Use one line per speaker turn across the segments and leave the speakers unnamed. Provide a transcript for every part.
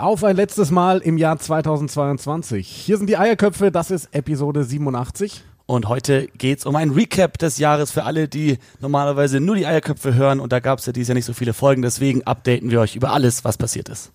Auf ein letztes Mal im Jahr 2022. Hier sind die Eierköpfe, das ist Episode 87.
Und heute geht's um ein Recap des Jahres für alle, die normalerweise nur die Eierköpfe hören. Und da gab's ja dieses Jahr nicht so viele Folgen, deswegen updaten wir euch über alles, was passiert ist.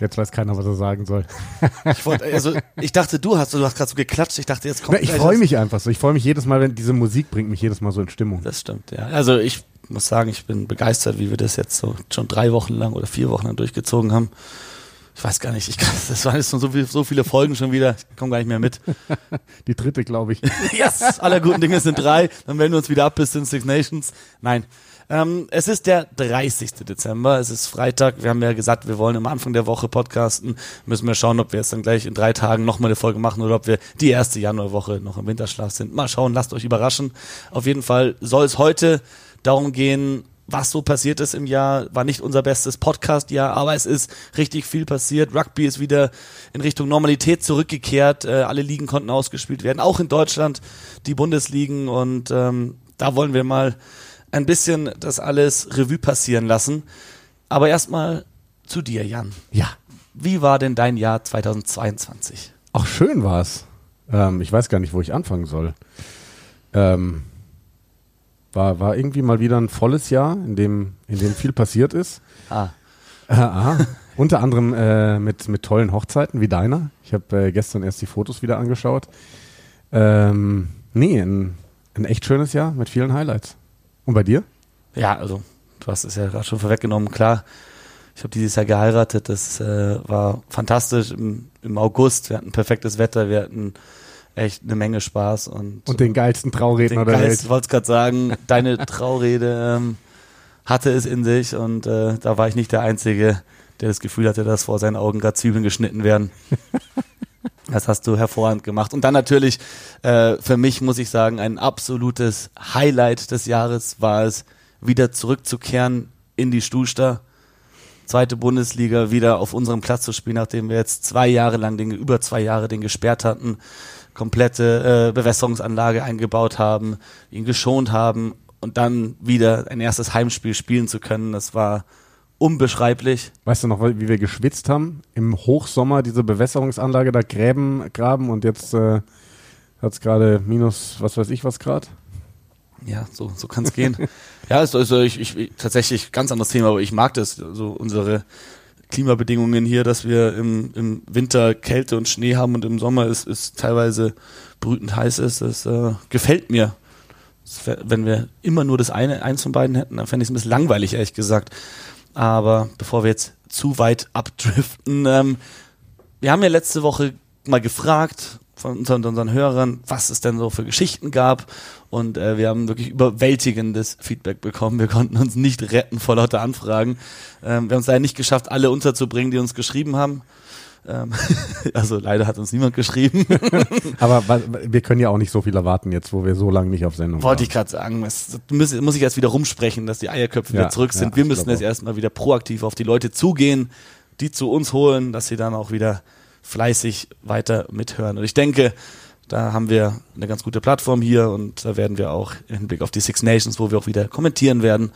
Jetzt weiß keiner, was er sagen soll.
Ich, wollte, also, ich dachte, du hast, du hast gerade so geklatscht. Ich dachte, jetzt kommt.
Na, ich freue mich einfach so. Ich freue mich jedes Mal, wenn diese Musik bringt mich jedes Mal so in Stimmung.
Das stimmt, ja. Also ich muss sagen, ich bin begeistert, wie wir das jetzt so schon drei Wochen lang oder vier Wochen lang durchgezogen haben. Ich weiß gar nicht, ich kann, das waren jetzt schon so, viel, so viele Folgen schon wieder, ich komme gar nicht mehr mit.
Die dritte, glaube ich.
Yes, aller guten Dinge sind drei, dann melden wir uns wieder ab bis zu den Six Nations. Nein, ähm, es ist der 30. Dezember, es ist Freitag, wir haben ja gesagt, wir wollen am Anfang der Woche podcasten, müssen wir schauen, ob wir jetzt dann gleich in drei Tagen nochmal eine Folge machen oder ob wir die erste Januarwoche noch im Winterschlaf sind. Mal schauen, lasst euch überraschen. Auf jeden Fall soll es heute darum gehen, was so passiert ist im Jahr, war nicht unser bestes Podcast-Jahr, aber es ist richtig viel passiert. Rugby ist wieder in Richtung Normalität zurückgekehrt. Äh, alle Ligen konnten ausgespielt werden, auch in Deutschland die Bundesligen. Und ähm, da wollen wir mal ein bisschen das alles Revue passieren lassen. Aber erstmal zu dir, Jan.
Ja.
Wie war denn dein Jahr 2022?
Auch schön war's. Ähm, ich weiß gar nicht, wo ich anfangen soll. Ähm, war, war irgendwie mal wieder ein volles Jahr, in dem, in dem viel passiert ist.
Ah,
Äh, aha. Unter anderem äh, mit, mit tollen Hochzeiten wie deiner. Ich habe äh, gestern erst die Fotos wieder angeschaut. Ähm, nee, ein, ein echt schönes Jahr mit vielen Highlights. Und bei dir?
Ja, also du hast es ja gerade schon vorweggenommen. Klar, ich habe dieses Jahr geheiratet. Das äh, war fantastisch im, im August. Wir hatten perfektes Wetter. Wir hatten echt eine Menge Spaß und,
Und den geilsten Trauredner
den
der
Geist, ich
Welt.
wollte es gerade sagen, deine Traurede ähm, hatte es in sich und äh, da war ich nicht der Einzige, der das Gefühl hatte, dass vor seinen Augen gerade Zwiebeln geschnitten werden. Das hast du hervorragend gemacht. Und dann natürlich, äh, für mich muss ich sagen, ein absolutes Highlight des Jahres war es, wieder zurückzukehren in die Stuhlster. Zweite Bundesliga wieder auf unserem Platz zu spielen, nachdem wir jetzt zwei Jahre lang, den, über zwei Jahre den gesperrt hatten, komplette äh, Bewässerungsanlage eingebaut haben, ihn geschont haben und dann wieder ein erstes Heimspiel spielen zu können. Das war unbeschreiblich.
Weißt du noch, wie wir geschwitzt haben? Im Hochsommer diese Bewässerungsanlage da gräben, graben und jetzt äh, hat es gerade minus, was weiß ich was Grad.
Ja, so, so kann es gehen. ja, also, also ich, ich, ich tatsächlich ganz anderes Thema, aber ich mag das, so unsere Klimabedingungen hier, dass wir im, im Winter Kälte und Schnee haben und im Sommer ist, ist teilweise brütend heiß ist. Das äh, gefällt mir. Das wär, wenn wir immer nur das eine, eins von beiden hätten, dann fände ich es ein bisschen langweilig, ehrlich gesagt. Aber bevor wir jetzt zu weit abdriften, ähm, wir haben ja letzte Woche mal gefragt von unseren, unseren Hörern, was es denn so für Geschichten gab. Und äh, wir haben wirklich überwältigendes Feedback bekommen. Wir konnten uns nicht retten vor lauter Anfragen. Ähm, wir haben es leider nicht geschafft, alle unterzubringen, die uns geschrieben haben. Ähm, also leider hat uns niemand geschrieben.
Aber wir können ja auch nicht so viel erwarten jetzt, wo wir so lange nicht auf Sendung
Wollte ich
waren.
gerade sagen. Es muss, muss ich jetzt wieder rumsprechen, dass die Eierköpfe
Ja,
wieder zurück sind.
ja,
wir
ich
müssen jetzt
auch.
erstmal wieder proaktiv auf die Leute zugehen, die zu uns holen, dass sie dann auch wieder fleißig weiter mithören. Und ich denke, da haben wir eine ganz gute Plattform hier und da werden wir auch im Hinblick auf die Six Nations, wo wir auch wieder kommentieren werden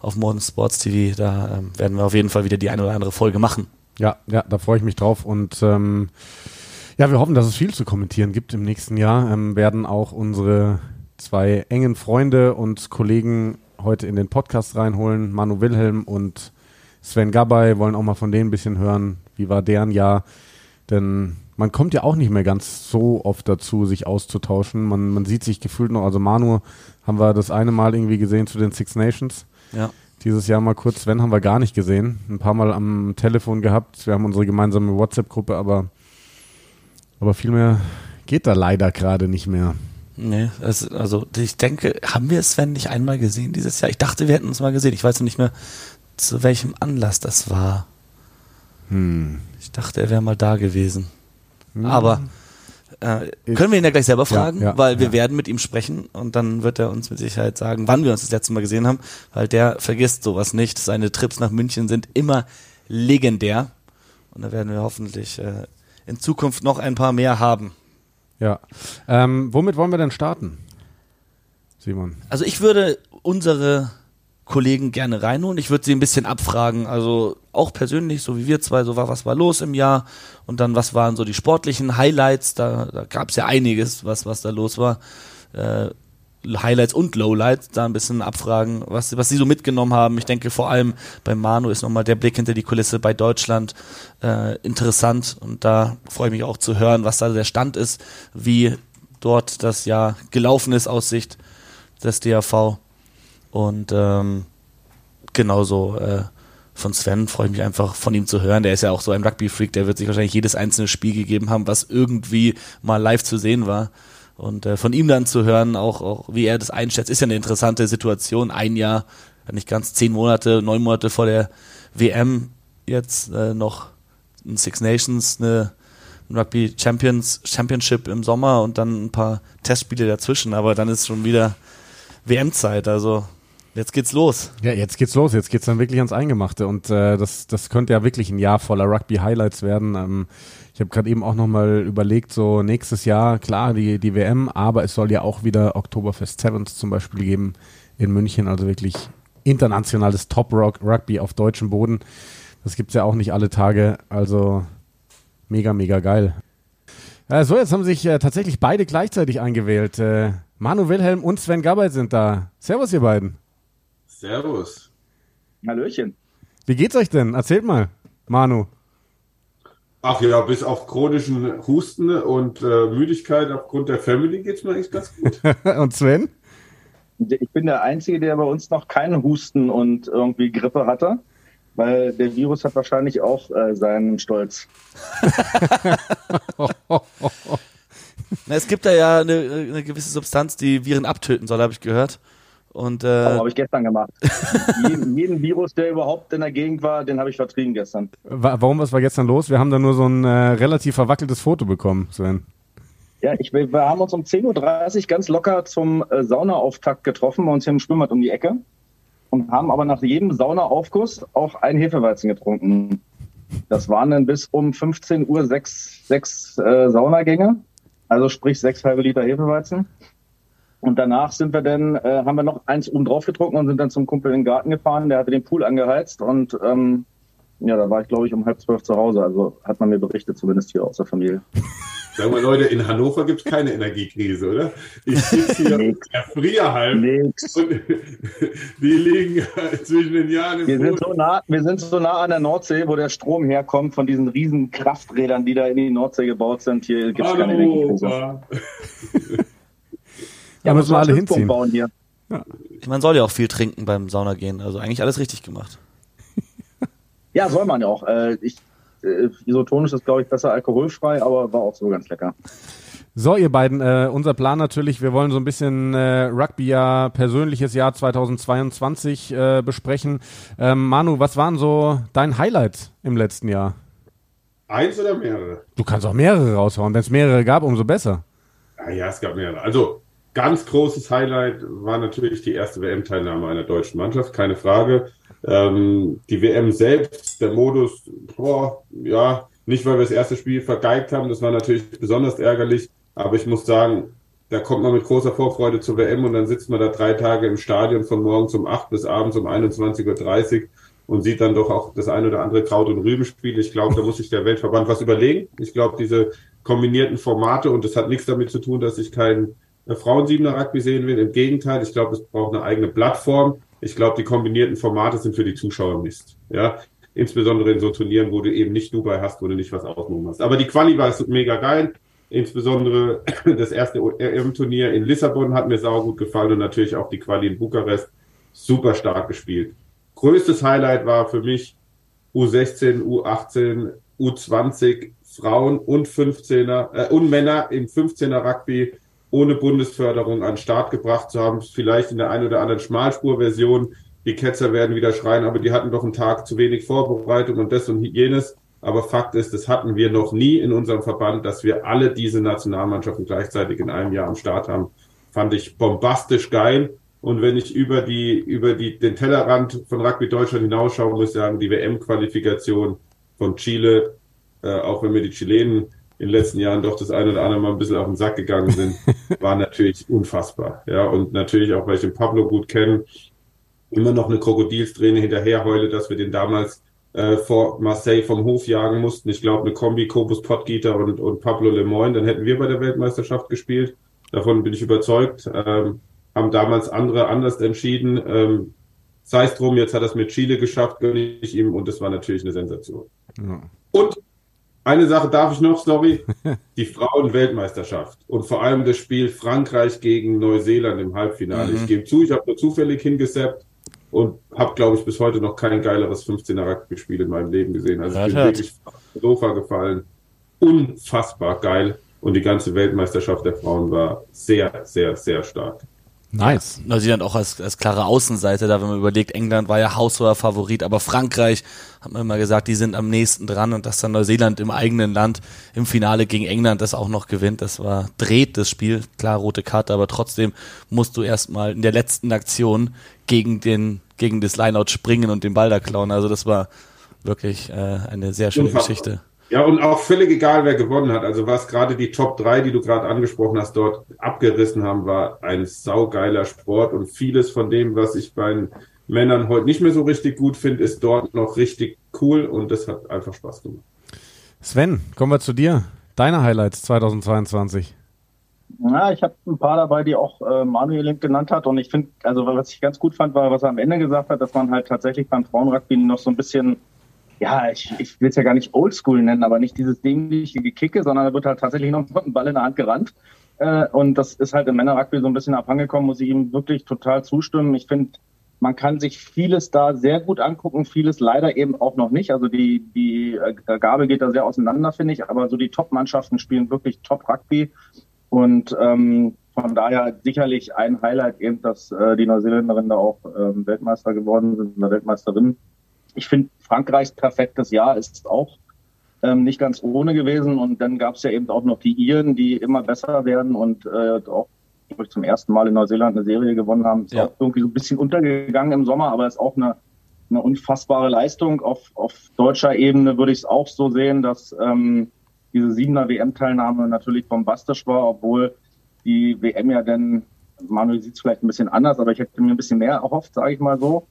auf Modern Sports TV, da ähm, werden wir auf jeden Fall wieder die eine oder andere Folge machen.
Ja, ja, da freue ich mich drauf und ähm, ja, wir hoffen, dass es viel zu kommentieren gibt im nächsten Jahr. Ähm, werden auch unsere zwei engen Freunde und Kollegen heute in den Podcast reinholen. Manu Wilhelm und Sven Gabay wollen auch mal von denen ein bisschen hören. Wie war deren Jahr? Denn man kommt ja auch nicht mehr ganz so oft dazu, sich auszutauschen. Man, man sieht sich gefühlt noch. Also Manu haben wir das eine Mal irgendwie gesehen zu den Six Nations.
Ja.
Dieses Jahr mal kurz, Sven haben wir gar nicht gesehen. Ein paar Mal am Telefon gehabt. Wir haben unsere gemeinsame WhatsApp-Gruppe, aber, aber viel mehr geht da leider gerade nicht mehr.
Nee, es, also ich denke, haben wir Sven nicht einmal gesehen dieses Jahr? Ich dachte, wir hätten uns mal gesehen. Ich weiß noch nicht mehr, zu welchem Anlass das war.
Hm.
Ich dachte, er wäre mal da gewesen. Aber Äh, können wir ihn ja gleich selber fragen,
ja,
weil wir
ja.
werden mit ihm sprechen und dann wird er uns mit Sicherheit sagen, wann wir uns das letzte Mal gesehen haben, weil der vergisst sowas nicht. Seine Trips nach München sind immer legendär und da werden wir hoffentlich äh, in Zukunft noch ein paar mehr haben.
Ja. Ähm, womit wollen wir denn starten? Simon.
Also ich würde unsere Kollegen gerne reinholen. Ich würde sie ein bisschen abfragen, also auch persönlich, so wie wir zwei, so war, was war los im Jahr und dann was waren so die sportlichen Highlights, da, da gab es ja einiges, was, was da los war. Äh, Highlights und Lowlights, da ein bisschen abfragen, was, was sie so mitgenommen haben. Ich denke vor allem bei Manu ist nochmal der Blick hinter die Kulisse bei Deutschland äh, interessant und da freue ich mich auch zu hören, was da der Stand ist, wie dort das Jahr gelaufen ist aus Sicht des DAV. Und ähm, genauso äh, von Sven freue ich mich einfach von ihm zu hören. Der ist ja auch so ein Rugby-Freak, der wird sich wahrscheinlich jedes einzelne Spiel gegeben haben, was irgendwie mal live zu sehen war. Und äh, von ihm dann zu hören, auch, auch wie er das einschätzt, ist ja eine interessante Situation. Ein Jahr, nicht ganz zehn Monate, neun Monate vor der WM jetzt äh, noch ein Six Nations, eine ein Rugby Champions Championship im Sommer und dann ein paar Testspiele dazwischen. Aber dann ist schon wieder WM-Zeit. Also jetzt geht's los.
Ja, jetzt geht's los. Jetzt geht's dann wirklich ans Eingemachte. Und äh, das, das könnte ja wirklich ein Jahr voller Rugby-Highlights werden. Ähm, ich habe gerade eben auch nochmal überlegt, so nächstes Jahr, klar, die, die WM, aber es soll ja auch wieder Oktoberfest Sevens zum Beispiel geben in München. Also wirklich internationales Top-Rugby auf deutschem Boden. Das gibt's ja auch nicht alle Tage. Also mega, mega geil. Äh, so, jetzt haben sich äh, tatsächlich beide gleichzeitig eingewählt. Äh, Manu Wilhelm und Sven Gabay sind da. Servus, ihr beiden.
Servus.
Hallöchen.
Wie geht's euch denn? Erzählt mal, Manu.
Ach ja, bis auf chronischen Husten und äh, Müdigkeit aufgrund der Family geht's mir eigentlich ganz gut.
und Sven?
Ich bin der Einzige, der bei uns noch keinen Husten und irgendwie Grippe hatte, weil der Virus hat wahrscheinlich auch äh, seinen Stolz.
Na, es gibt da ja eine, eine gewisse Substanz, die Viren abtöten soll, habe ich gehört. Und äh,
Oh, habe ich gestern gemacht. jeden, jeden Virus, der überhaupt in der Gegend war, den habe ich vertrieben gestern.
Wa warum, was war gestern los? Wir haben da nur so ein äh, relativ verwackeltes Foto bekommen, Sven.
Ja, ich, wir haben uns um 10.30 Uhr ganz locker zum äh, Saunaauftakt getroffen bei uns hier im Schwimmbad um die Ecke und haben aber nach jedem Saunaaufguss auch ein Hefeweizen getrunken. Das waren dann bis um 15 Uhr sechs, sechs äh, Saunagänge, also sprich sechs halbe Liter Hefeweizen. Und danach sind wir dann, äh, haben wir noch eins oben drauf getrunken und sind dann zum Kumpel in den Garten gefahren, der hatte den Pool angeheizt und ähm, ja, da war ich glaube ich um halb zwölf zu Hause, also hat man mir berichtet, zumindest hier aus der Familie.
Sagen wir Leute, in Hannover gibt's keine Energiekrise, oder? Ich sitze hier
Nix.
der Frierhalm
Nix.
und die liegen zwischen den Jahren
Wir
im
sind,
Boden.
so nah, wir sind so nah an der Nordsee, wo der Strom herkommt von diesen riesen Krafträdern, die da in die Nordsee gebaut sind. Hier gibt es keine Energiekrise.
Da müssen wir alle hinziehen.
Bauen hier.
man soll ja auch viel trinken beim Sauna gehen. Also eigentlich alles richtig gemacht.
Ja, soll man ja auch. Äh, ich, äh, isotonisch ist, glaube ich, besser alkoholfrei, aber war auch so ganz lecker.
So, ihr beiden, äh, unser Plan natürlich, wir wollen so ein bisschen äh, Rugby-Jahr, persönliches Jahr 2022 äh, besprechen. Ähm, Manu, was waren so dein Highlight im letzten Jahr?
Eins oder mehrere?
Du kannst auch mehrere raushauen. Wenn es mehrere gab, umso besser.
Ja, ja, es gab mehrere. Also ganz großes Highlight war natürlich die erste WM-Teilnahme einer deutschen Mannschaft, keine Frage. Ähm, die WM selbst, der Modus, boah, ja, nicht weil wir das erste Spiel vergeigt haben, das war natürlich besonders ärgerlich, aber ich muss sagen, da kommt man mit großer Vorfreude zur WM und dann sitzt man da drei Tage im Stadion von morgens um 8 bis abends um 21.30 Uhr und sieht dann doch auch das ein oder andere Kraut- und Rübenspiel. Ich glaube, da muss sich der Weltverband was überlegen. Ich glaube, diese kombinierten Formate und das hat nichts damit zu tun, dass ich kein äh, Frauensiebener Rugby sehen will. Im Gegenteil, ich glaube, es braucht eine eigene Plattform. Ich glaube, die kombinierten Formate sind für die Zuschauer Mist. Ja, insbesondere in so Turnieren, wo du eben nicht Dubai hast, wo du nicht was ausmachen hast. Aber die Quali war mega geil. Insbesondere das erste EM-Turnier in Lissabon hat mir saugut gefallen und natürlich auch die Quali in Bukarest super stark gespielt. Größtes Highlight war für mich U16, U18, U20 Frauen und 15er äh, und Männer im 15er Rugby ohne Bundesförderung an den Start gebracht zu haben. Vielleicht in der einen oder anderen Schmalspurversion. Die Ketzer werden wieder schreien, aber die hatten doch einen Tag zu wenig Vorbereitung und das und jenes. Aber Fakt ist, das hatten wir noch nie in unserem Verband, dass wir alle diese Nationalmannschaften gleichzeitig in einem Jahr am Start haben. Fand ich bombastisch geil. Und wenn ich über die, über die, den Tellerrand von Rugby Deutschland hinausschaue, muss ich sagen, die WM-Qualifikation von Chile, äh, auch wenn mir die Chilenen in den letzten Jahren doch das eine oder andere mal ein bisschen auf den Sack gegangen sind, war natürlich unfassbar. Ja, und natürlich auch, weil ich den Pablo gut kenne, immer noch eine Krokodilsträne hinterher heule, dass wir den damals äh, vor Marseille vom Hof jagen mussten. Ich glaube, eine Kombi Kobus Pottgieter und, und Pablo Lemoyne, dann hätten wir bei der Weltmeisterschaft gespielt. Davon bin ich überzeugt. Ähm, haben damals andere anders entschieden. Ähm, Sei es drum, jetzt hat er es mit Chile geschafft, gönne ich ihm und das war natürlich eine Sensation. Ja. Und eine Sache darf ich noch, sorry, die Frauen-Weltmeisterschaft und vor allem das Spiel Frankreich gegen Neuseeland im Halbfinale. Mhm. Ich gebe zu, ich habe nur zufällig hingesappt und habe, glaube ich, bis heute noch kein geileres 15er Rugby-Spiel in meinem Leben gesehen. Also ich bin wirklich aufs Sofa gefallen. Unfassbar geil. Und die ganze Weltmeisterschaft der Frauen war sehr, sehr, sehr stark.
Nice. Neuseeland auch als, als klare Außenseite, da wenn man überlegt, England war ja haushoher Favorit, aber Frankreich, hat man immer gesagt, die sind am nächsten dran und dass dann Neuseeland im eigenen Land im Finale gegen England das auch noch gewinnt, das war, dreht das Spiel, klar rote Karte, aber trotzdem musst du erstmal in der letzten Aktion gegen den, gegen das Lineout springen und den Ball da klauen, also das war wirklich äh, eine sehr schöne. Geschichte.
Ja, und auch völlig egal, wer gewonnen hat. Also was gerade die Top 3, die du gerade angesprochen hast, dort abgerissen haben, war ein saugeiler Sport. Und vieles von dem, was ich bei den Männern heute nicht mehr so richtig gut finde, ist dort noch richtig cool und das hat einfach Spaß gemacht.
Sven, kommen wir zu dir. Deine Highlights 2022.
Ja, ich habe ein paar dabei, die auch äh, Manuel genannt hat. Und ich finde, also was ich ganz gut fand, war, was er am Ende gesagt hat, dass man halt tatsächlich beim Frauenrugby noch so ein bisschen ja, ich, ich will es ja gar nicht Oldschool nennen, aber nicht dieses dämliche Gekicke, sondern da wird halt tatsächlich noch dem Ball in der Hand gerannt. Äh, und das ist halt im Männerrugby so ein bisschen abhangekommen, muss ich ihm wirklich total zustimmen. Ich finde, man kann sich vieles da sehr gut angucken, vieles leider eben auch noch nicht. Also die, die äh, Gabel geht da sehr auseinander, finde ich, aber so die Top-Mannschaften spielen wirklich Top-Rugby. Und ähm, von daher sicherlich ein Highlight eben, dass äh, die Neuseeländerinnen da auch ähm, Weltmeister geworden sind, eine Weltmeisterin. Ich finde, Frankreichs perfektes Jahr ist auch ähm, nicht ganz ohne gewesen. Und dann gab es ja eben auch noch die Iren, die immer besser werden und äh, auch ich, zum ersten Mal in Neuseeland eine Serie gewonnen haben. Ist ja. auch irgendwie so ein bisschen untergegangen im Sommer, aber ist auch eine, eine unfassbare Leistung. Auf, auf deutscher Ebene würde ich es auch so sehen, dass ähm, diese Siebener WM-Teilnahme natürlich bombastisch war, obwohl die WM ja dann, Manuel sieht es vielleicht ein bisschen anders, aber ich hätte mir ein bisschen mehr erhofft, sage ich mal so.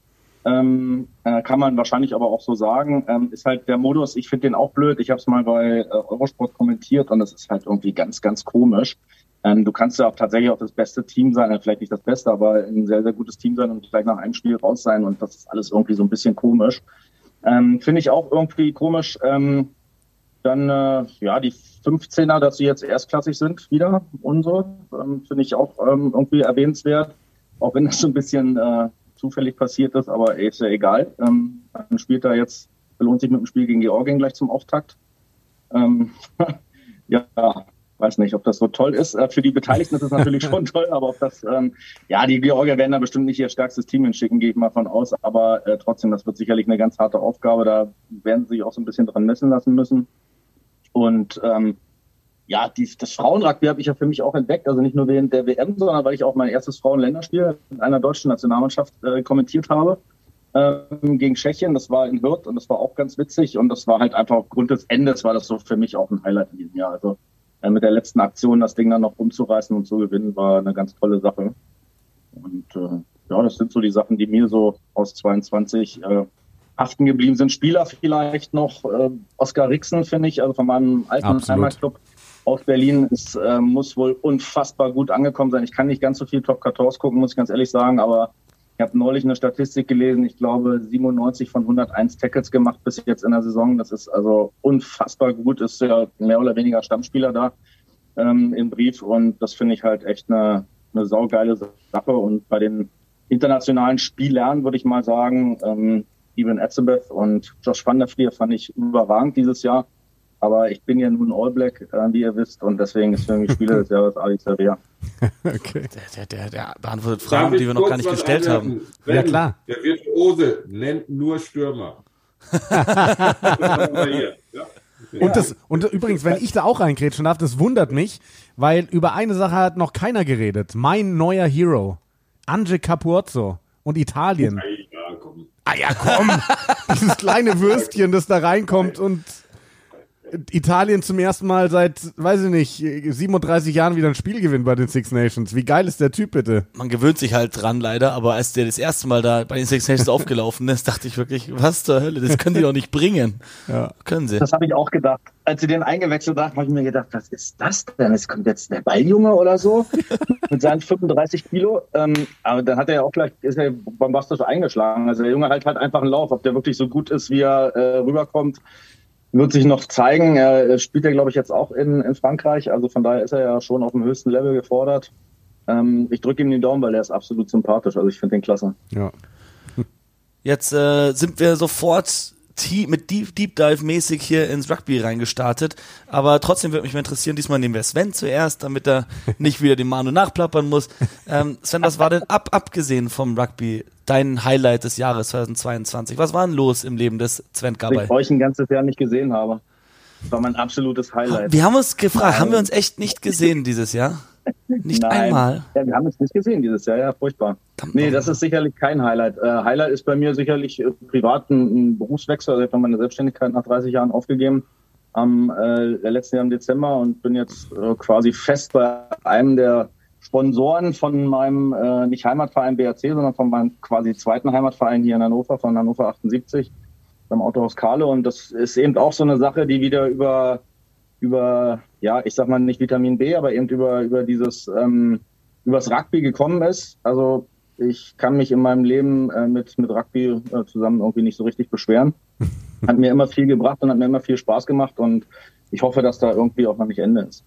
Ähm, äh, kann man wahrscheinlich aber auch so sagen. Ähm, ist halt der Modus, ich finde den auch blöd. Ich habe es mal bei äh, Eurosport kommentiert und es ist halt irgendwie ganz, ganz komisch. Ähm, du kannst ja auch tatsächlich auch das beste Team sein, äh, vielleicht nicht das Beste, aber ein sehr, sehr gutes Team sein und gleich nach einem Spiel raus sein und das ist alles irgendwie so ein bisschen komisch. Ähm, finde ich auch irgendwie komisch. Ähm, dann, äh, ja, die 15er, dass sie jetzt erstklassig sind wieder so, ähm, finde ich auch ähm, irgendwie erwähnenswert. Auch wenn das so ein bisschen äh, zufällig passiert ist, aber ist ja egal. Ähm, dann spielt er jetzt, belohnt sich mit dem Spiel gegen Georgien gleich zum Auftakt. Ähm, ja, weiß nicht, ob das so toll ist. Äh, für die Beteiligten ist es natürlich schon toll, aber ob das, ähm, ja, die Georgier werden da bestimmt nicht ihr stärkstes Team hinschicken, gehe ich mal von aus. Aber äh, trotzdem, das wird sicherlich eine ganz harte Aufgabe. Da werden sie sich auch so ein bisschen dran messen lassen müssen. Und ähm, ja, die, das Frauenrugby habe ich ja für mich auch entdeckt, also nicht nur während der WM, sondern weil ich auch mein erstes Frauenländerspiel in einer deutschen Nationalmannschaft äh, kommentiert habe ähm, gegen Tschechien. Das war in Hürth und das war auch ganz witzig und das war halt einfach aufgrund des Endes war das so für mich auch ein Highlight in diesem Jahr. Also äh, mit der letzten Aktion das Ding dann noch umzureißen und zu gewinnen war eine ganz tolle Sache. Und äh, ja, das sind so die Sachen, die mir so aus 22 äh, haften geblieben sind. Spieler vielleicht noch, äh, Oskar Rixen, finde ich, also von meinem alten Heimatclub aus Berlin. Es äh, muss wohl unfassbar gut angekommen sein. Ich kann nicht ganz so viel Top 14 gucken, muss ich ganz ehrlich sagen, aber ich habe neulich eine Statistik gelesen. Ich glaube, 97 von 101 Tackles gemacht bis jetzt in der Saison. Das ist also unfassbar gut. Ist ja mehr oder weniger Stammspieler da ähm, im Brief und das finde ich halt echt eine, eine saugeile Sache. Und bei den internationalen Spielern würde ich mal sagen, ähm, Steven Etzebeth und Josh van der Vlier fand ich überragend dieses Jahr. Aber ich bin ja nun All Black, äh, wie ihr wisst, und deswegen ist für mich Spieler des Jahres Ali Zaria.
okay. Der, der, der, der beantwortet Fragen, die wir noch gar nicht gestellt haben.
Wenn ja, klar. Der Virtuose nennt nur Stürmer.
Und, das, und übrigens, wenn ich da auch reingrätschen darf, das wundert mich, weil über eine Sache hat noch keiner geredet. Mein neuer Hero, Ange Capuozzo und Italien. Ah ja, komm. Dieses kleine Würstchen, das da reinkommt und Italien zum ersten Mal seit, weiß ich nicht, 37 Jahren wieder ein Spiel gewinnt bei den Six Nations. Wie geil ist der Typ bitte?
Man gewöhnt sich halt dran leider, aber als der das erste Mal da bei den Six Nations aufgelaufen ist, dachte ich wirklich, was zur Hölle, das können die doch nicht bringen.
Ja.
Können sie.
Das habe ich auch gedacht. Als sie den eingewechselt haben, habe ich mir gedacht, was ist das denn? Es kommt jetzt der Balljunge oder so mit seinen 35 Kilo. Ähm, aber dann hat er ja auch gleich, ist er bombastisch eingeschlagen. Also der Junge halt halt einfach einen Lauf. Ob der wirklich so gut ist, wie er äh, rüberkommt, wird sich noch zeigen. Er spielt ja, glaube ich, jetzt auch in, in Frankreich. Also von daher ist er ja schon auf dem höchsten Level gefordert. Ähm, ich drücke ihm den Daumen, weil er ist absolut sympathisch. Also ich finde den klasse.
Ja.
Jetzt äh, sind wir sofort mit Deep, Deep Dive mäßig hier ins Rugby reingestartet. Aber trotzdem würde mich mal interessieren, diesmal nehmen wir Sven zuerst, damit er nicht wieder den Manu nachplappern muss. Ähm, Sven, was war denn ab, abgesehen vom Rugby dein Highlight des Jahres 2022? Was war denn los im Leben des Sven Gabay?
Ich euch ein ganzes Jahr nicht gesehen habe. Das war mein absolutes Highlight.
Wir haben uns gefragt, haben wir uns echt nicht gesehen dieses Jahr? Nicht Nein. einmal.
Ja, wir haben es nicht gesehen dieses Jahr, ja, furchtbar. Nee, das ist sicherlich kein Highlight. Äh, Highlight ist bei mir sicherlich äh, privat ein, ein Berufswechsel. Also ich habe meine Selbstständigkeit nach 30 Jahren aufgegeben am äh, letzten Jahr im Dezember und bin jetzt äh, quasi fest bei einem der Sponsoren von meinem äh, nicht Heimatverein BRC, sondern von meinem quasi zweiten Heimatverein hier in Hannover, von Hannover 78, beim Autohaus Kahle. Und das ist eben auch so eine Sache, die wieder über über, ja, ich sag mal nicht Vitamin B, aber eben über, über dieses, ähm, übers Rugby gekommen ist. Also ich kann mich in meinem Leben äh, mit, mit Rugby äh, zusammen irgendwie nicht so richtig beschweren. Hat mir immer viel gebracht und hat mir immer viel Spaß gemacht und ich hoffe, dass da irgendwie auch noch nicht Ende ist.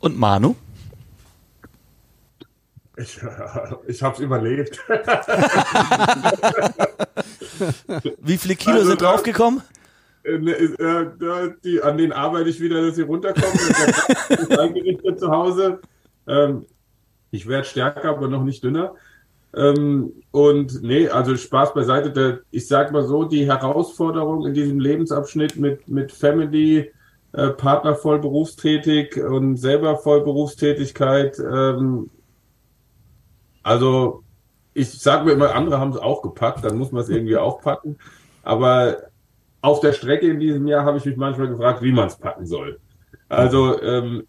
Und Manu?
Ich, ich habe es überlebt.
Wie viele Kilo also, sind draufgekommen?
Äh, ne, äh, die, an denen arbeite ich wieder, dass sie runterkommen. ist eingerichtet zu Hause. Ähm, ich werde stärker, aber noch nicht dünner. Ähm, und nee, also Spaß beiseite. Der, ich sag mal so, die Herausforderung in diesem Lebensabschnitt mit, mit Family, äh, Partner voll berufstätig und selber voll Berufstätigkeit. Ähm, also ich sage mir immer, andere haben es auch gepackt, dann muss man es irgendwie auch packen. Aber auf der Strecke in diesem Jahr habe ich mich manchmal gefragt, wie man es packen soll. Also ähm,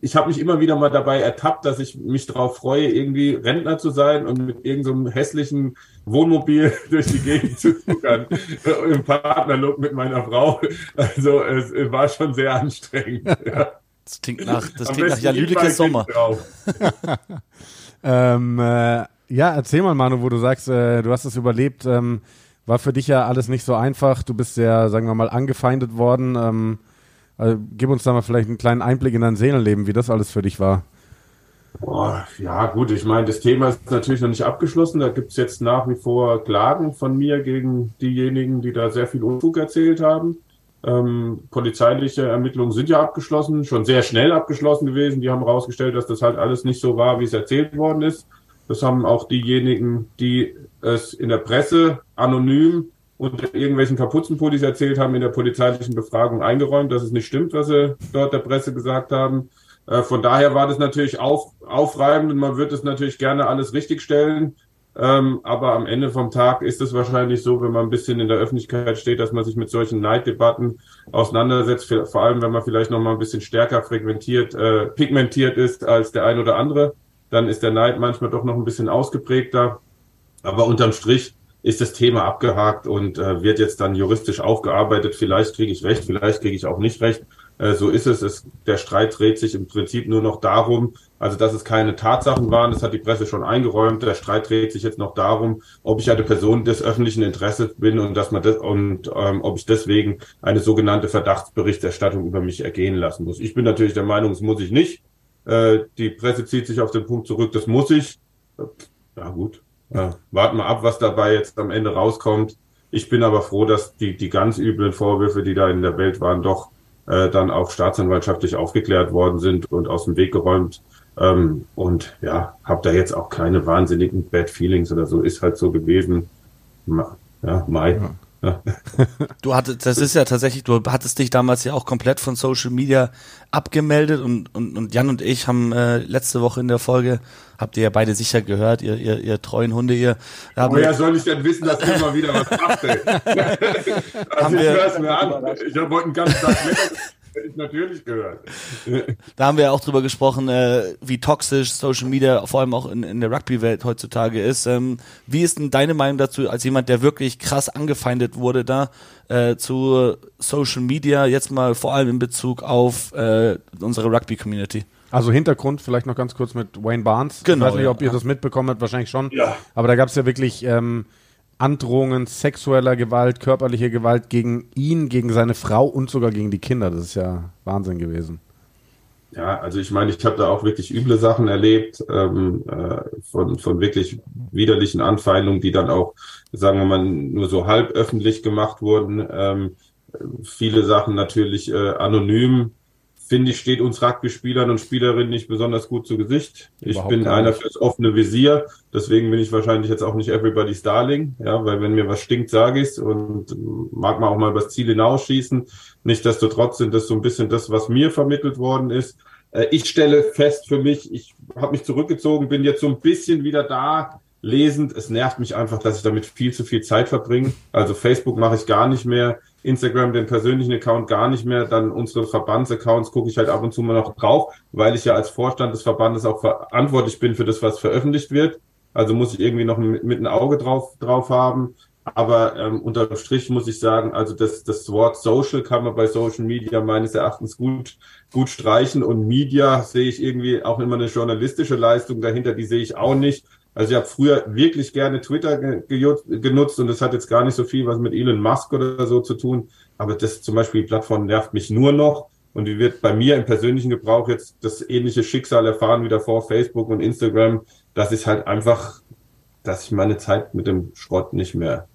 ich habe mich immer wieder mal dabei ertappt, dass ich mich darauf freue, irgendwie Rentner zu sein und mit irgendeinem so hässlichen Wohnmobil durch die Gegend zu zuckern, im Partnerlook mit meiner Frau. Also es war schon sehr anstrengend. Ja.
Das klingt nach, das klingt nach Lüdekes Sommer.
ähm, äh, ja, erzähl mal, Manu, wo du sagst, äh, du hast es überlebt. Ähm, war für dich ja alles nicht so einfach. Du bist ja, sagen wir mal, angefeindet worden. Ähm, also gib uns da mal vielleicht einen kleinen Einblick in dein Seelenleben, wie das alles für dich war.
Boah, ja, gut, ich meine, das Thema ist natürlich noch nicht abgeschlossen. Da gibt es jetzt nach wie vor Klagen von mir gegen diejenigen, die da sehr viel Unfug erzählt haben. Ähm, polizeiliche Ermittlungen sind ja abgeschlossen, schon sehr schnell abgeschlossen gewesen. Die haben herausgestellt, dass das halt alles nicht so war, wie es erzählt worden ist. Das haben auch diejenigen, die es in der Presse anonym unter irgendwelchen Kapuzenpullis erzählt haben, in der polizeilichen Befragung eingeräumt, dass es nicht stimmt, was sie dort der Presse gesagt haben. Äh, von daher war das natürlich auf, aufreibend und man wird es natürlich gerne alles richtigstellen. Ähm, aber am Ende vom Tag ist es wahrscheinlich so, wenn man ein bisschen in der Öffentlichkeit steht, dass man sich mit solchen Neiddebatten auseinandersetzt, vor allem wenn man vielleicht noch mal ein bisschen stärker frequentiert, äh, pigmentiert ist als der ein oder andere dann ist der Neid manchmal doch noch ein bisschen ausgeprägter. Aber unterm Strich ist das Thema abgehakt und äh, wird jetzt dann juristisch aufgearbeitet. Vielleicht kriege ich recht, vielleicht kriege ich auch nicht recht. Äh, so ist es. es. Der Streit dreht sich im Prinzip nur noch darum, also dass es keine Tatsachen waren, das hat die Presse schon eingeräumt. Der Streit dreht sich jetzt noch darum, ob ich eine Person des öffentlichen Interesses bin und dass man das und ähm, ob ich deswegen eine sogenannte Verdachtsberichterstattung über mich ergehen lassen muss. Ich bin natürlich der Meinung, das muss ich nicht. Äh, die Presse zieht sich auf den Punkt zurück, das muss ich. Ja gut, äh, warten wir ab, was dabei jetzt am Ende rauskommt. Ich bin aber froh, dass die, die ganz üblen Vorwürfe, die da in der Welt waren, doch äh, dann auch staatsanwaltschaftlich aufgeklärt worden sind und aus dem Weg geräumt. Ähm, und ja, habe da jetzt auch keine wahnsinnigen Bad Feelings oder so. Ist halt so gewesen. Ja, Mai. Ja.
Ja. Du hattest, das ist ja tatsächlich, du hattest dich damals ja auch komplett von Social Media abgemeldet und, und, und Jan und ich haben äh, letzte Woche in der Folge, habt ihr ja beide sicher gehört, ihr, ihr, ihr treuen Hunde, ihr.
Woher soll ich denn wissen, dass du immer wieder was machst, ey? also ich hör's mir an. Ich heute einen ganzen Tag ich natürlich gehört.
Da haben wir ja auch drüber gesprochen, äh, wie toxisch Social Media vor allem auch in, in der Rugby-Welt heutzutage ist. Ähm, wie ist denn deine Meinung dazu, als jemand, der wirklich krass angefeindet wurde da äh, zu Social Media, jetzt mal vor allem in Bezug auf äh, unsere Rugby-Community?
Also Hintergrund vielleicht noch ganz kurz mit Wayne Barnes.
Genau,
ich weiß nicht,
ja.
ob ihr das mitbekommen habt, wahrscheinlich schon.
Ja.
Aber da gab es ja wirklich ähm, Androhungen sexueller Gewalt, körperliche Gewalt gegen ihn, gegen seine Frau und sogar gegen die Kinder. Das ist ja Wahnsinn gewesen.
Ja, also ich meine, ich habe da auch wirklich üble Sachen erlebt, ähm, äh, von, von wirklich widerlichen Anfeindungen, die dann auch, sagen wir mal, nur so halb öffentlich gemacht wurden. Ähm, viele Sachen natürlich äh, anonym. Finde ich, steht uns Rugby-Spielern und Spielerinnen nicht besonders gut zu Gesicht. Ich
Überhaupt
bin einer
nicht.
fürs offene Visier, deswegen bin ich wahrscheinlich jetzt auch nicht everybody's darling, ja, weil wenn mir was stinkt, sage ich's und mag man auch mal übers Ziel hinausschießen. Nichtsdestotrotz sind das so ein bisschen das, was mir vermittelt worden ist. Äh, Ich stelle fest für mich, ich habe mich zurückgezogen, bin jetzt so ein bisschen wieder da, lesend. Es nervt mich einfach, dass ich damit viel zu viel Zeit verbringe. Also Facebook mache ich gar nicht mehr, Instagram den persönlichen Account gar nicht mehr, dann unsere Verbandsaccounts gucke ich halt ab und zu mal noch drauf, weil ich ja als Vorstand des Verbandes auch verantwortlich bin für das, was veröffentlicht wird. Also muss ich irgendwie noch mit, mit ein Auge drauf, drauf haben. Aber ähm, unterm Strich muss ich sagen, also das, das Wort Social kann man bei Social Media meines Erachtens gut, gut streichen. Und Media sehe ich irgendwie auch immer eine journalistische Leistung dahinter, die sehe ich auch nicht. Also ich habe früher wirklich gerne Twitter ge genutzt und das hat jetzt gar nicht so viel was mit Elon Musk oder so zu tun. Aber das zum Beispiel, die Plattform nervt mich nur noch. Und wie wird bei mir im persönlichen Gebrauch jetzt das ähnliche Schicksal erfahren wie davor Facebook und Instagram, dass ich halt einfach, dass ich meine Zeit mit dem Schrott nicht mehr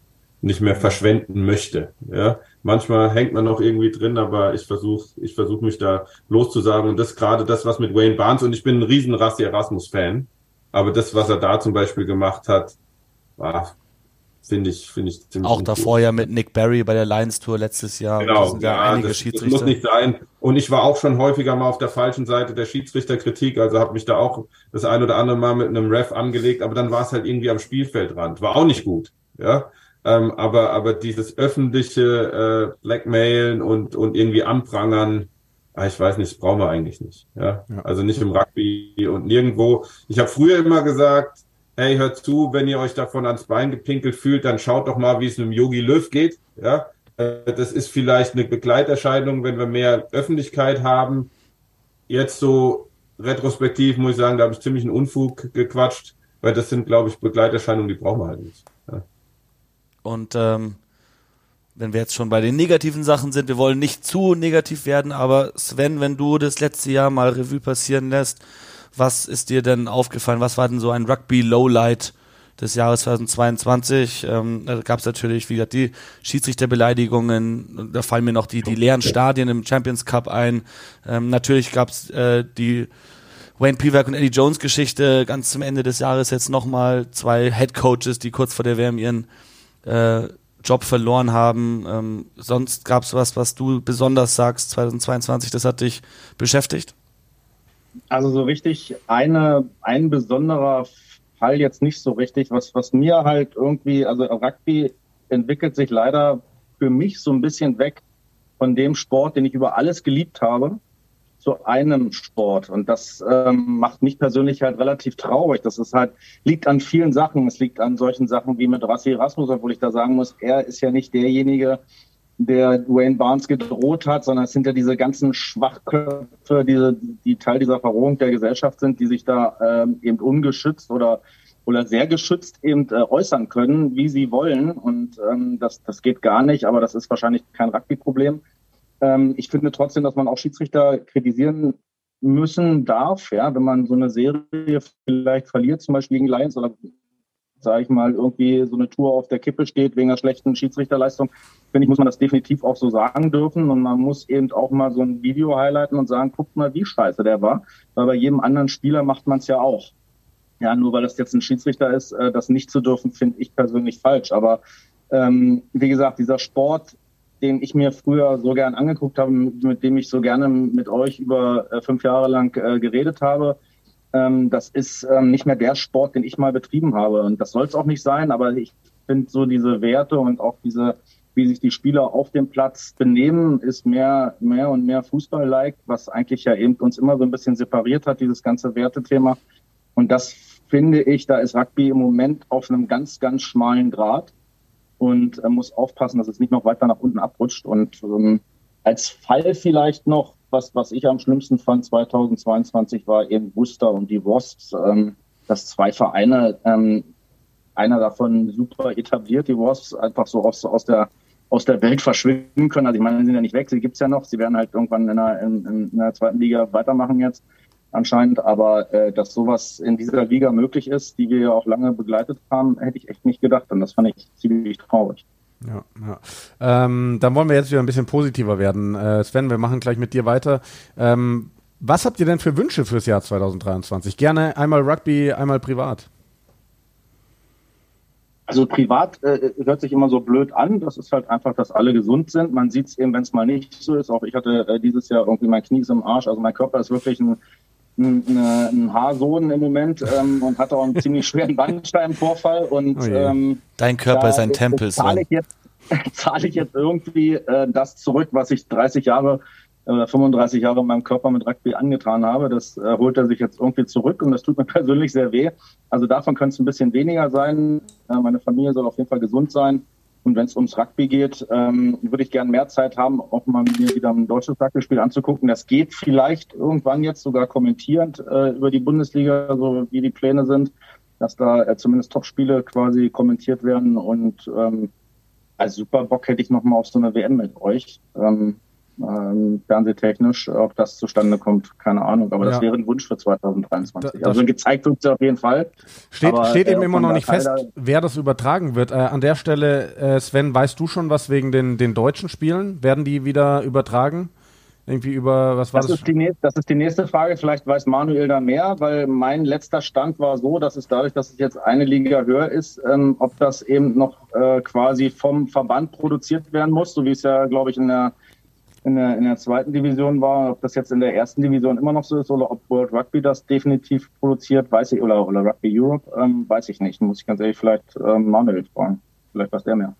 nicht mehr verschwenden möchte. Ja, manchmal hängt man noch irgendwie drin, aber ich versuche, ich versuche mich da loszusagen und das gerade das, was mit Wayne Barnes und ich bin ein riesen Rassi Erasmus Fan, aber das, was er da zum Beispiel gemacht hat, war, finde ich, finde ich ziemlich
Auch davor ja mit Nick Barry bei der Lions Tour letztes Jahr.
Genau,
sind ja,
das, das muss nicht sein. Und ich war auch schon häufiger mal auf der falschen Seite der Schiedsrichterkritik, also habe mich da auch das ein oder andere Mal mit einem Ref angelegt, aber dann war es halt irgendwie am Spielfeldrand. War auch nicht gut, ja. Ähm, aber, aber dieses öffentliche äh, Blackmailen und, und irgendwie anprangern, ah, ich weiß nicht, das brauchen wir eigentlich nicht. Ja?
Ja.
Also nicht im Rugby und nirgendwo. Ich habe früher immer gesagt, hey, hört zu, wenn ihr euch davon ans Bein gepinkelt fühlt, dann schaut doch mal, wie es einem Yogi Löw geht. Ja, Äh, das ist vielleicht eine Begleiterscheinung, wenn wir mehr Öffentlichkeit haben. Jetzt so retrospektiv muss ich sagen, da habe ich ziemlich einen Unfug gequatscht, weil das sind, glaube ich, Begleiterscheinungen, die brauchen wir halt nicht. Ja.
Und ähm, wenn wir jetzt schon bei den negativen Sachen sind, wir wollen nicht zu negativ werden, aber Sven, wenn du das letzte Jahr mal Revue passieren lässt, was ist dir denn aufgefallen? Was war denn so ein Rugby-Lowlight des Jahres 2022? Ähm, da gab es natürlich, wie gesagt, die Schiedsrichterbeleidigungen, da fallen mir noch die, die leeren Stadien im Champions Cup ein. Ähm, natürlich gab es äh, die Wayne Pivac und Eddie Jones Geschichte ganz zum Ende des Jahres jetzt nochmal zwei Head Coaches, die kurz vor der WM ihren äh, Job verloren haben. Ähm, sonst gab es was, was du besonders sagst 2022, das hat dich beschäftigt?
Also so richtig eine, ein besonderer Fall jetzt nicht so richtig. Was, was mir halt irgendwie, also Rugby entwickelt sich leider für mich so ein bisschen weg von dem Sport, den ich über alles geliebt habe, zu einem Sport. Und das ähm, macht mich persönlich halt relativ traurig. Das ist halt, liegt an vielen Sachen. Es liegt an solchen Sachen wie mit Rassi Erasmus, obwohl ich da sagen muss, er ist ja nicht derjenige, der Dwayne Barnes gedroht hat, sondern es sind ja diese ganzen Schwachköpfe, diese, die Teil dieser Verrohung der Gesellschaft sind, die sich da ähm, eben ungeschützt oder oder sehr geschützt eben äh, äußern können, wie sie wollen. Und ähm, das, das geht gar nicht, aber das ist wahrscheinlich kein Rugby-Problem. Ähm, ich finde trotzdem, dass man auch Schiedsrichter kritisieren müssen darf, ja, wenn man so eine Serie vielleicht verliert, zum Beispiel gegen Lions oder sage ich mal, irgendwie so eine Tour auf der Kippe steht wegen einer schlechten Schiedsrichterleistung, finde ich, muss man das definitiv auch so sagen dürfen. Und man muss eben auch mal so ein Video highlighten und sagen, guckt mal, wie scheiße der war. Weil bei jedem anderen Spieler macht man es ja auch. Ja, nur weil das jetzt ein Schiedsrichter ist, äh, das nicht zu dürfen, finde ich persönlich falsch. Aber ähm, wie gesagt, dieser Sport, den ich mir früher so gern angeguckt habe, mit, dem ich so gerne mit euch über äh, fünf Jahre lang äh, geredet habe, ähm, das ist ähm, nicht mehr der Sport, den ich mal betrieben habe. Und das soll es auch nicht sein, aber ich finde so diese Werte und auch diese, wie sich die Spieler auf dem Platz benehmen, ist mehr, mehr und mehr Fußball-like, was eigentlich ja eben uns immer so ein bisschen separiert hat, dieses ganze Wertethema. Und das finde ich, da ist Rugby im Moment auf einem ganz, ganz schmalen Grad und äh, muss aufpassen, dass es nicht noch weiter nach unten abrutscht. Und ähm, als Fall vielleicht noch, was, was ich am schlimmsten fand 2022 war eben Worcester und die Wasps, ähm, dass zwei Vereine, ähm, einer davon super etabliert, die Wasps, einfach so aus, aus der aus der Welt verschwinden können. Also ich meine, sie sind ja nicht weg, sie gibt's ja noch. Sie werden halt irgendwann in der, in, in der zweiten Liga weitermachen jetzt anscheinend. Aber äh, dass sowas in dieser Liga möglich ist, die wir ja auch lange begleitet haben, hätte ich echt nicht gedacht. Und das fand ich ziemlich traurig.
Ja, ja. Ähm, dann wollen wir jetzt wieder ein bisschen positiver werden. Äh, Sven, wir machen gleich mit dir weiter. Ähm, was habt ihr denn für Wünsche fürs Jahr 2023? Gerne einmal Rugby, einmal privat.
Also privat äh, hört sich immer so blöd an. Das ist halt einfach, dass alle gesund sind. Man sieht es eben, wenn es mal nicht so ist. Auch ich hatte äh, dieses Jahr irgendwie mein Knie ist im Arsch. Also mein Körper ist wirklich ein, ein, ein Haarsohn im Moment ähm, und hatte auch einen ziemlich schweren Bandscheibenvorfall. Und oh ähm,
dein Körper ist ein Tempel.
Zahle ich jetzt, zahle ich jetzt irgendwie äh, das zurück, was ich 30 Jahre äh, 35 Jahre in meinem Körper mit Rugby angetan habe. Das äh, holt er sich jetzt irgendwie zurück und das tut mir persönlich sehr weh. Also davon könnte es ein bisschen weniger sein. Äh, meine Familie soll auf jeden Fall gesund sein. Und wenn es ums Rugby geht, ähm, würde ich gerne mehr Zeit haben, auch mal mir wieder ein deutsches Rugby-Spiel anzugucken. Das geht vielleicht irgendwann jetzt sogar kommentierend äh, über die Bundesliga, so wie die Pläne sind, dass da äh, zumindest Top-Spiele quasi kommentiert werden. Und ähm, als super Bock hätte ich noch mal auf so eine WM mit euch. Ähm, ähm, fernsehtechnisch, ob das zustande kommt, keine Ahnung. Aber ja. das wäre ein Wunsch für 2023. Da, also gezeigt wird es auf jeden Fall.
Steht, aber, steht eben äh, immer noch nicht fest, wer das übertragen wird. Äh, an der Stelle, äh, Sven, weißt du schon was wegen den, den deutschen Spielen? Werden die wieder übertragen? Irgendwie über, was war
das? Das ist, die, nächste, das ist die nächste Frage. Vielleicht weiß Manuel da mehr, weil mein letzter Stand war so, dass es dadurch, dass es jetzt eine Liga höher ist, ähm, ob das eben noch äh, quasi vom Verband produziert werden muss, so wie es ja, glaube ich, in der in der, in der zweiten Division war. Ob das jetzt in der ersten Division immer noch so ist oder ob World Rugby das definitiv produziert, weiß ich, oder, oder Rugby Europe, ähm, weiß ich nicht. Muss ich ganz ehrlich vielleicht ähm, Manuel fragen. Vielleicht weiß der mehr.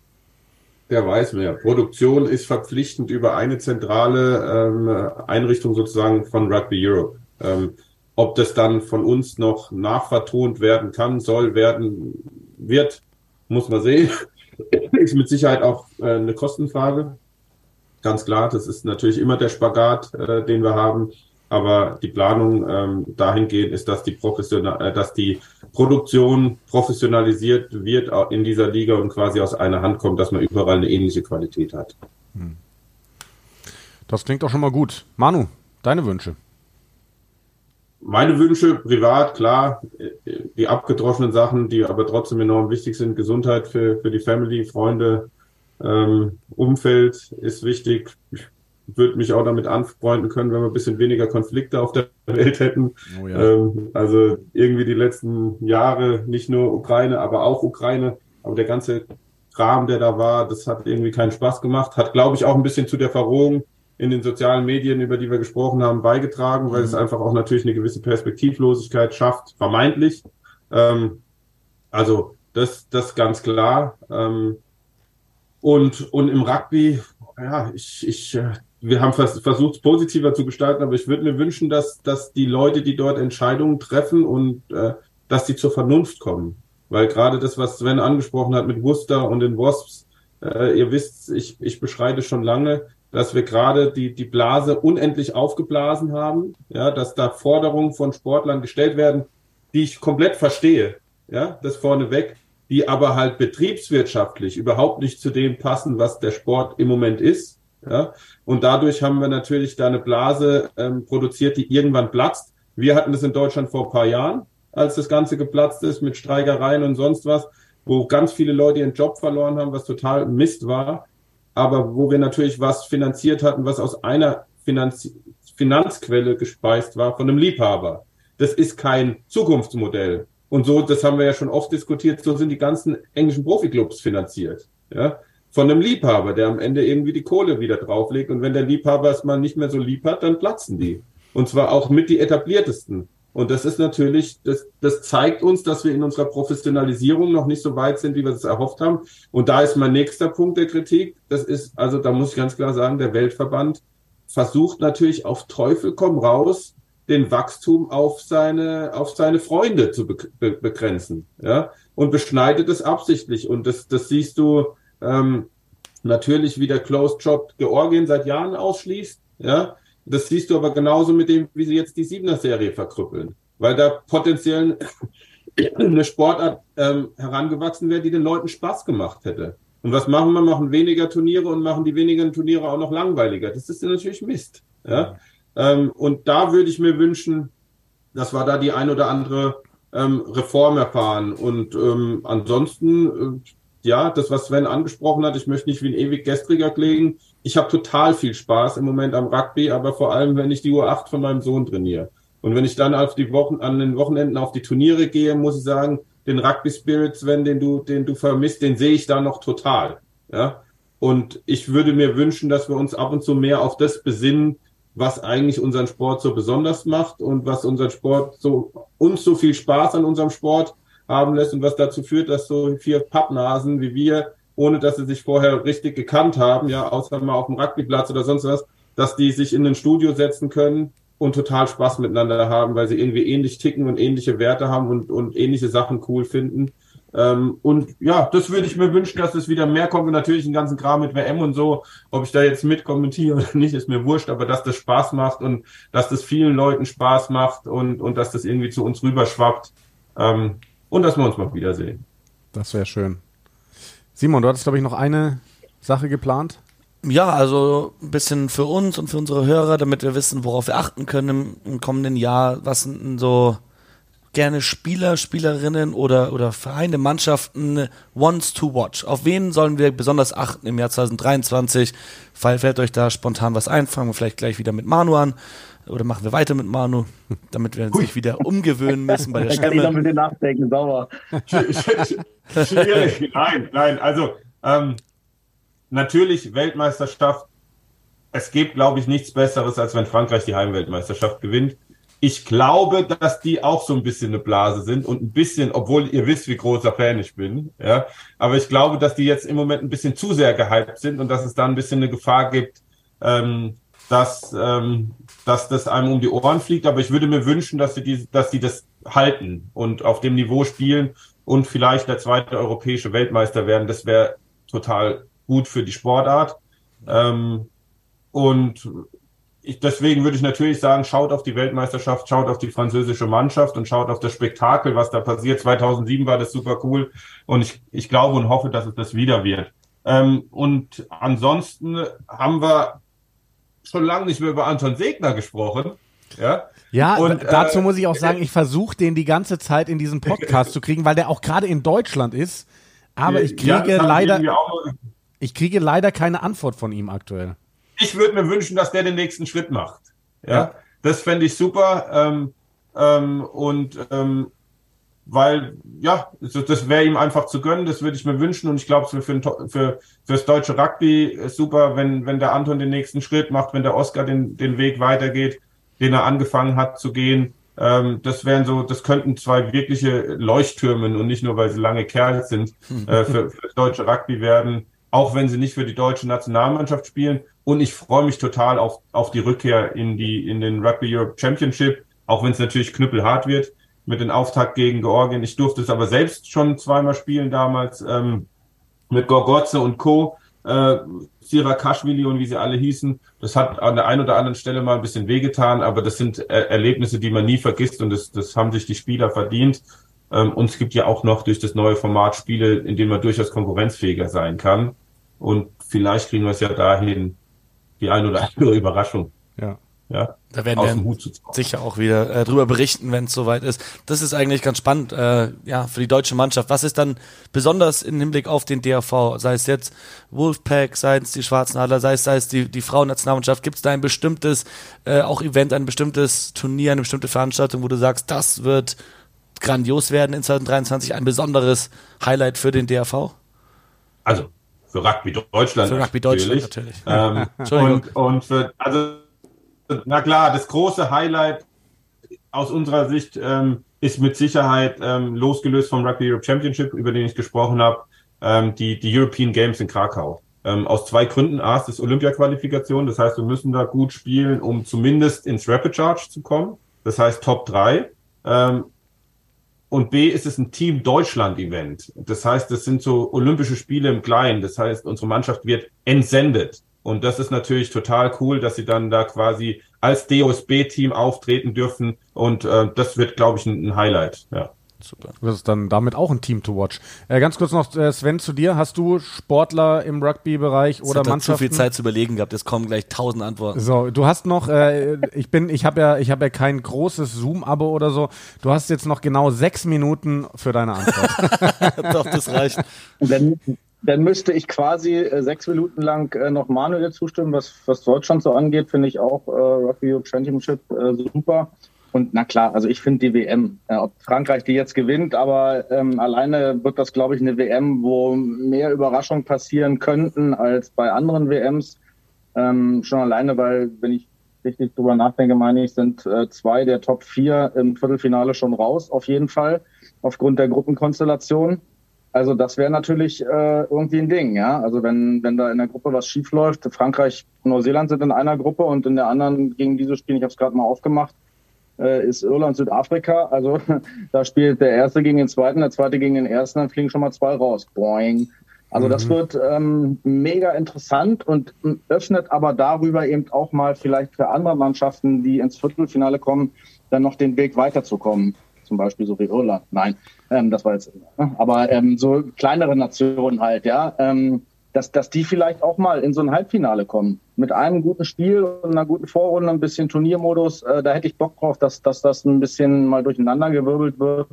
Der weiß mehr. Produktion ist verpflichtend über eine zentrale ähm, Einrichtung sozusagen von Rugby Europe. Ähm, ob das dann von uns noch nachvertont werden kann, soll werden, wird, muss man sehen. ist mit Sicherheit auch äh, eine Kostenfrage ganz klar. Das ist natürlich immer der Spagat, äh, den wir haben. Aber die Planung ähm, dahingehend ist, dass die, Professional äh, dass die Produktion professionalisiert wird in dieser Liga und quasi aus einer Hand kommt, dass man überall eine ähnliche Qualität hat. Hm.
Das klingt doch schon mal gut. Manu, deine Wünsche?
Meine Wünsche privat, klar, die abgedroschenen Sachen, die aber trotzdem enorm wichtig sind. Gesundheit für, für die Family, Freunde, ähm, Umfeld ist wichtig. Ich würde mich auch damit anfreunden können, wenn wir ein bisschen weniger Konflikte auf der Welt hätten. Oh ja. ähm, also irgendwie die letzten Jahre, nicht nur Ukraine, aber auch Ukraine, aber der ganze Kram, der da war, das hat irgendwie keinen Spaß gemacht. Hat, glaube ich, auch ein bisschen zu der Verrohung in den sozialen Medien, über die wir gesprochen haben, beigetragen, weil mhm. es einfach auch natürlich eine gewisse Perspektivlosigkeit schafft, vermeintlich. Ähm, also das, das ganz klar. Ähm, und, und im Rugby, ja, ich, ich, äh, wir haben vers versucht, es positiver zu gestalten, aber ich würde mir wünschen, dass, dass die Leute, die dort Entscheidungen treffen und äh, dass die zur Vernunft kommen. Weil gerade das, was Sven angesprochen hat mit Worcester und den Wasps, äh, ihr wisst, ich, ich beschreite schon lange, dass wir gerade die, die Blase unendlich aufgeblasen haben, ja, dass da Forderungen von Sportlern gestellt werden, die ich komplett verstehe, ja, das vorneweg die aber halt betriebswirtschaftlich überhaupt nicht zu dem passen, was der Sport im Moment ist. Ja? Und dadurch haben wir natürlich da eine Blase ähm, produziert, die irgendwann platzt. Wir hatten das in Deutschland vor ein paar Jahren, als das Ganze geplatzt ist mit Streikereien und sonst was, wo ganz viele Leute ihren Job verloren haben, was total Mist war. Aber wo wir natürlich was finanziert hatten, was aus einer Finanz Finanzquelle gespeist war von einem Liebhaber. Das ist kein Zukunftsmodell. Und so, das haben wir ja schon oft diskutiert, so sind die ganzen englischen Profiklubs finanziert. Ja, von einem Liebhaber, der am Ende irgendwie die Kohle wieder drauflegt. Und wenn der Liebhaber es mal nicht mehr so lieb hat, dann platzen die. Und zwar auch mit die etabliertesten. Und das ist natürlich, das, das zeigt uns, dass wir in unserer Professionalisierung noch nicht so weit sind, wie wir es erhofft haben. Und da ist mein nächster Punkt der Kritik. Das ist, also da muss ich ganz klar sagen, der Weltverband versucht natürlich auf Teufel komm raus, den Wachstum auf seine, auf seine Freunde zu be be begrenzen, ja, und beschneidet es absichtlich. Und das, das siehst du ähm, natürlich, wie der Closed Shop Georgien seit Jahren ausschließt, ja, das siehst du aber genauso mit dem, wie sie jetzt die Siebener-Serie verkrüppeln. Weil da potenziell eine Sportart ähm, herangewachsen wäre, die den Leuten Spaß gemacht hätte. Und was machen wir? Machen weniger Turniere und machen die wenigen Turniere auch noch langweiliger. Das ist natürlich Mist. Ja? Ähm, und da würde ich mir wünschen, dass wir da die ein oder andere ähm, Reform erfahren. Und ähm, ansonsten, äh, ja, das, was Sven angesprochen hat, ich möchte nicht wie ein ewig gestriger klingen ich habe total viel Spaß im Moment am Rugby, aber vor allem, wenn ich die Uhr 8 von meinem Sohn trainiere. Und wenn ich dann auf die Wochen, an den Wochenenden auf die Turniere gehe, muss ich sagen, den Rugby Spirit, Sven, den du, den du vermisst, den sehe ich da noch total. Ja. Und ich würde mir wünschen, dass wir uns ab und zu mehr auf das besinnen, was eigentlich unseren Sport so besonders macht und was unseren Sport so, uns so viel Spaß an unserem Sport haben lässt und was dazu führt, dass so vier Pappnasen wie wir ohne dass sie sich vorher richtig gekannt haben, ja, außer mal auf dem Rugbyplatz oder sonst was, dass die sich in ein Studio setzen können und total Spaß miteinander haben, weil sie irgendwie ähnlich ticken und ähnliche Werte haben und, und ähnliche Sachen cool finden. Ähm, und ja, das würde ich mir wünschen, dass es wieder mehr kommt. Und natürlich den ganzen Kram mit WM und so, ob ich da jetzt mitkommentiere oder nicht, ist mir wurscht, aber dass das Spaß macht und dass das vielen Leuten Spaß macht und, und dass das irgendwie zu uns rüberschwappt. Ähm, und dass wir uns mal wiedersehen.
Das wäre schön. Simon, du hattest, glaube ich, noch eine Sache geplant.
Ja, also ein bisschen für uns und für unsere Hörer, damit wir wissen, worauf wir achten können im, im kommenden Jahr. Was sind so gerne Spieler, Spielerinnen oder, oder Vereine, Mannschaften wants to watch? Auf wen sollen wir besonders achten im Jahr 2023? Fällt euch da spontan was ein? Fangen wir vielleicht gleich wieder mit Manu an. Oder machen wir weiter mit Manu, damit wir uns nicht wieder umgewöhnen müssen bei der
Stimme. Kann ich noch mit dir nachdenken, sauber.
Schwierig. Nein, nein. Also ähm, natürlich Weltmeisterschaft. Es gibt, glaube ich, nichts Besseres, als wenn Frankreich die Heimweltmeisterschaft gewinnt. Ich glaube, dass die auch so ein bisschen eine Blase sind und ein bisschen, obwohl ihr wisst, wie großer Fan ich bin, ja. Aber ich glaube, dass die jetzt im Moment ein bisschen zu sehr gehypt sind und dass es da ein bisschen eine Gefahr gibt, ähm, dass, ähm, dass das einem um die Ohren fliegt. Aber ich würde mir wünschen, dass sie, die, dass sie das halten und auf dem Niveau spielen und vielleicht der zweite europäische Weltmeister werden. Das wäre total gut für die Sportart. Ähm, und ich, deswegen würde ich natürlich sagen, schaut auf die Weltmeisterschaft, schaut auf die französische Mannschaft und schaut auf das Spektakel, was da passiert. 2007 war das super cool und ich, ich glaube und hoffe, dass es das wieder wird. Ähm, und ansonsten haben wir schon lange nicht mehr über Anton Segner gesprochen. Ja,
ja und, dazu äh, muss ich auch sagen, ich versuche den die ganze Zeit in diesen Podcast zu kriegen, weil der auch gerade in Deutschland ist. Aber ich kriege ja, leider, ich kriege leider keine Antwort von ihm aktuell.
Ich würde mir wünschen, dass der den nächsten Schritt macht. Ja, ja. das fände ich super. Ähm, ähm, und ähm, weil ja, das wäre ihm einfach zu gönnen, das würde ich mir wünschen und ich glaube, für, für, für fürs deutsche Rugby super, wenn, wenn der Anton den nächsten Schritt macht, wenn der Oscar den, den Weg weitergeht, den er angefangen hat zu gehen. Ähm, das wären so, das könnten zwei wirkliche Leuchttürmen und nicht nur, weil sie lange Kerls sind, äh, für, für das deutsche Rugby werden, auch wenn sie nicht für die deutsche Nationalmannschaft spielen. Und ich freue mich total auf, auf die Rückkehr in die, in den Rugby Europe Championship, auch wenn es natürlich knüppelhart wird mit dem Auftakt gegen Georgien. Ich durfte es aber selbst schon zweimal spielen damals ähm, mit Gorgotze und Co. Äh, Sirakashvili und wie sie alle hießen. Das hat an der einen oder anderen Stelle mal ein bisschen wehgetan, aber das sind er Erlebnisse, die man nie vergisst und das, das haben sich die Spieler verdient. Ähm, und es gibt ja auch noch durch das neue Format Spiele, in denen man durchaus konkurrenzfähiger sein kann. Und vielleicht kriegen wir es ja dahin, die ein oder andere Überraschung.
Ja.
Ja, da werden wir sicher auch wieder äh, drüber berichten, wenn es soweit ist. Das ist eigentlich ganz spannend, äh, ja, für die deutsche Mannschaft. Was ist dann besonders im Hinblick auf den DRV? Sei es jetzt Wolfpack, sei es die Schwarzen Adler, sei es, sei es die, die Frauennationalmannschaft. Gibt es da ein bestimmtes, äh, auch Event, ein bestimmtes Turnier, eine bestimmte Veranstaltung, wo du sagst, das wird grandios werden in 2023, ein besonderes Highlight für den DRV?
Also, für Rugby Deutschland.
Für Rugby Deutschland natürlich.
Ähm, und, und für, also, na klar, das große Highlight aus unserer Sicht ähm, ist mit Sicherheit ähm, losgelöst vom Rugby Europe Championship, über den ich gesprochen habe, ähm, die, die European Games in Krakau. Ähm, aus zwei Gründen. A, es ist Olympia-Qualifikation, das heißt, wir müssen da gut spielen, um zumindest ins Rapid Charge zu kommen. Das heißt Top 3. Ähm, und B ist es ein Team Deutschland-Event. Das heißt, es sind so Olympische Spiele im Kleinen. Das heißt, unsere Mannschaft wird entsendet. Und das ist natürlich total cool, dass sie dann da quasi als DOSB-Team auftreten dürfen. Und äh, das wird, glaube ich, ein, ein Highlight. Ja.
Super. Das ist dann damit auch ein Team to watch. Äh, ganz kurz noch, äh, Sven, zu dir. Hast du Sportler im Rugby-Bereich oder hat Mannschaften?
zu viel Zeit zu überlegen gehabt. Jetzt kommen gleich tausend Antworten.
So, du hast noch, äh, ich bin, ich habe ja, ich habe ja kein großes Zoom-Abo oder so. Du hast jetzt noch genau sechs Minuten für deine Antwort.
Doch, das reicht.
Dann, dann müsste ich quasi äh, sechs Minuten lang äh, noch Manuel zustimmen, was, was Deutschland so angeht, finde ich auch äh, Rugby Championship äh, super. Und na klar, also ich finde die WM, äh, ob Frankreich die jetzt gewinnt, aber ähm, alleine wird das, glaube ich, eine WM, wo mehr Überraschungen passieren könnten als bei anderen WMs. Ähm, schon alleine, weil, wenn ich richtig drüber nachdenke, meine ich, sind äh, zwei der Top vier im Viertelfinale schon raus, auf jeden Fall, aufgrund der Gruppenkonstellation. Also das wäre natürlich äh, irgendwie ein Ding, ja. Also wenn, wenn da in der Gruppe was schief läuft, Frankreich, Neuseeland sind in einer Gruppe und in der anderen gegen diese Spiele, ich habe es gerade mal aufgemacht, äh, ist Irland, Südafrika. Also da spielt der Erste gegen den Zweiten, der Zweite gegen den Ersten, dann fliegen schon mal zwei raus. Boing. Also mhm. das wird ähm, mega interessant und öffnet aber darüber eben auch mal vielleicht für andere Mannschaften, die ins Viertelfinale kommen, dann noch den Weg weiterzukommen. Zum Beispiel so wie Irland. Nein, ähm, das war jetzt. Aber ähm, so kleinere Nationen halt, ja. Ähm, dass, dass die vielleicht auch mal in so ein Halbfinale kommen. Mit einem guten Spiel und einer guten Vorrunde, ein bisschen Turniermodus. Äh, da hätte ich Bock drauf, dass, dass das ein bisschen mal durcheinander gewirbelt wird.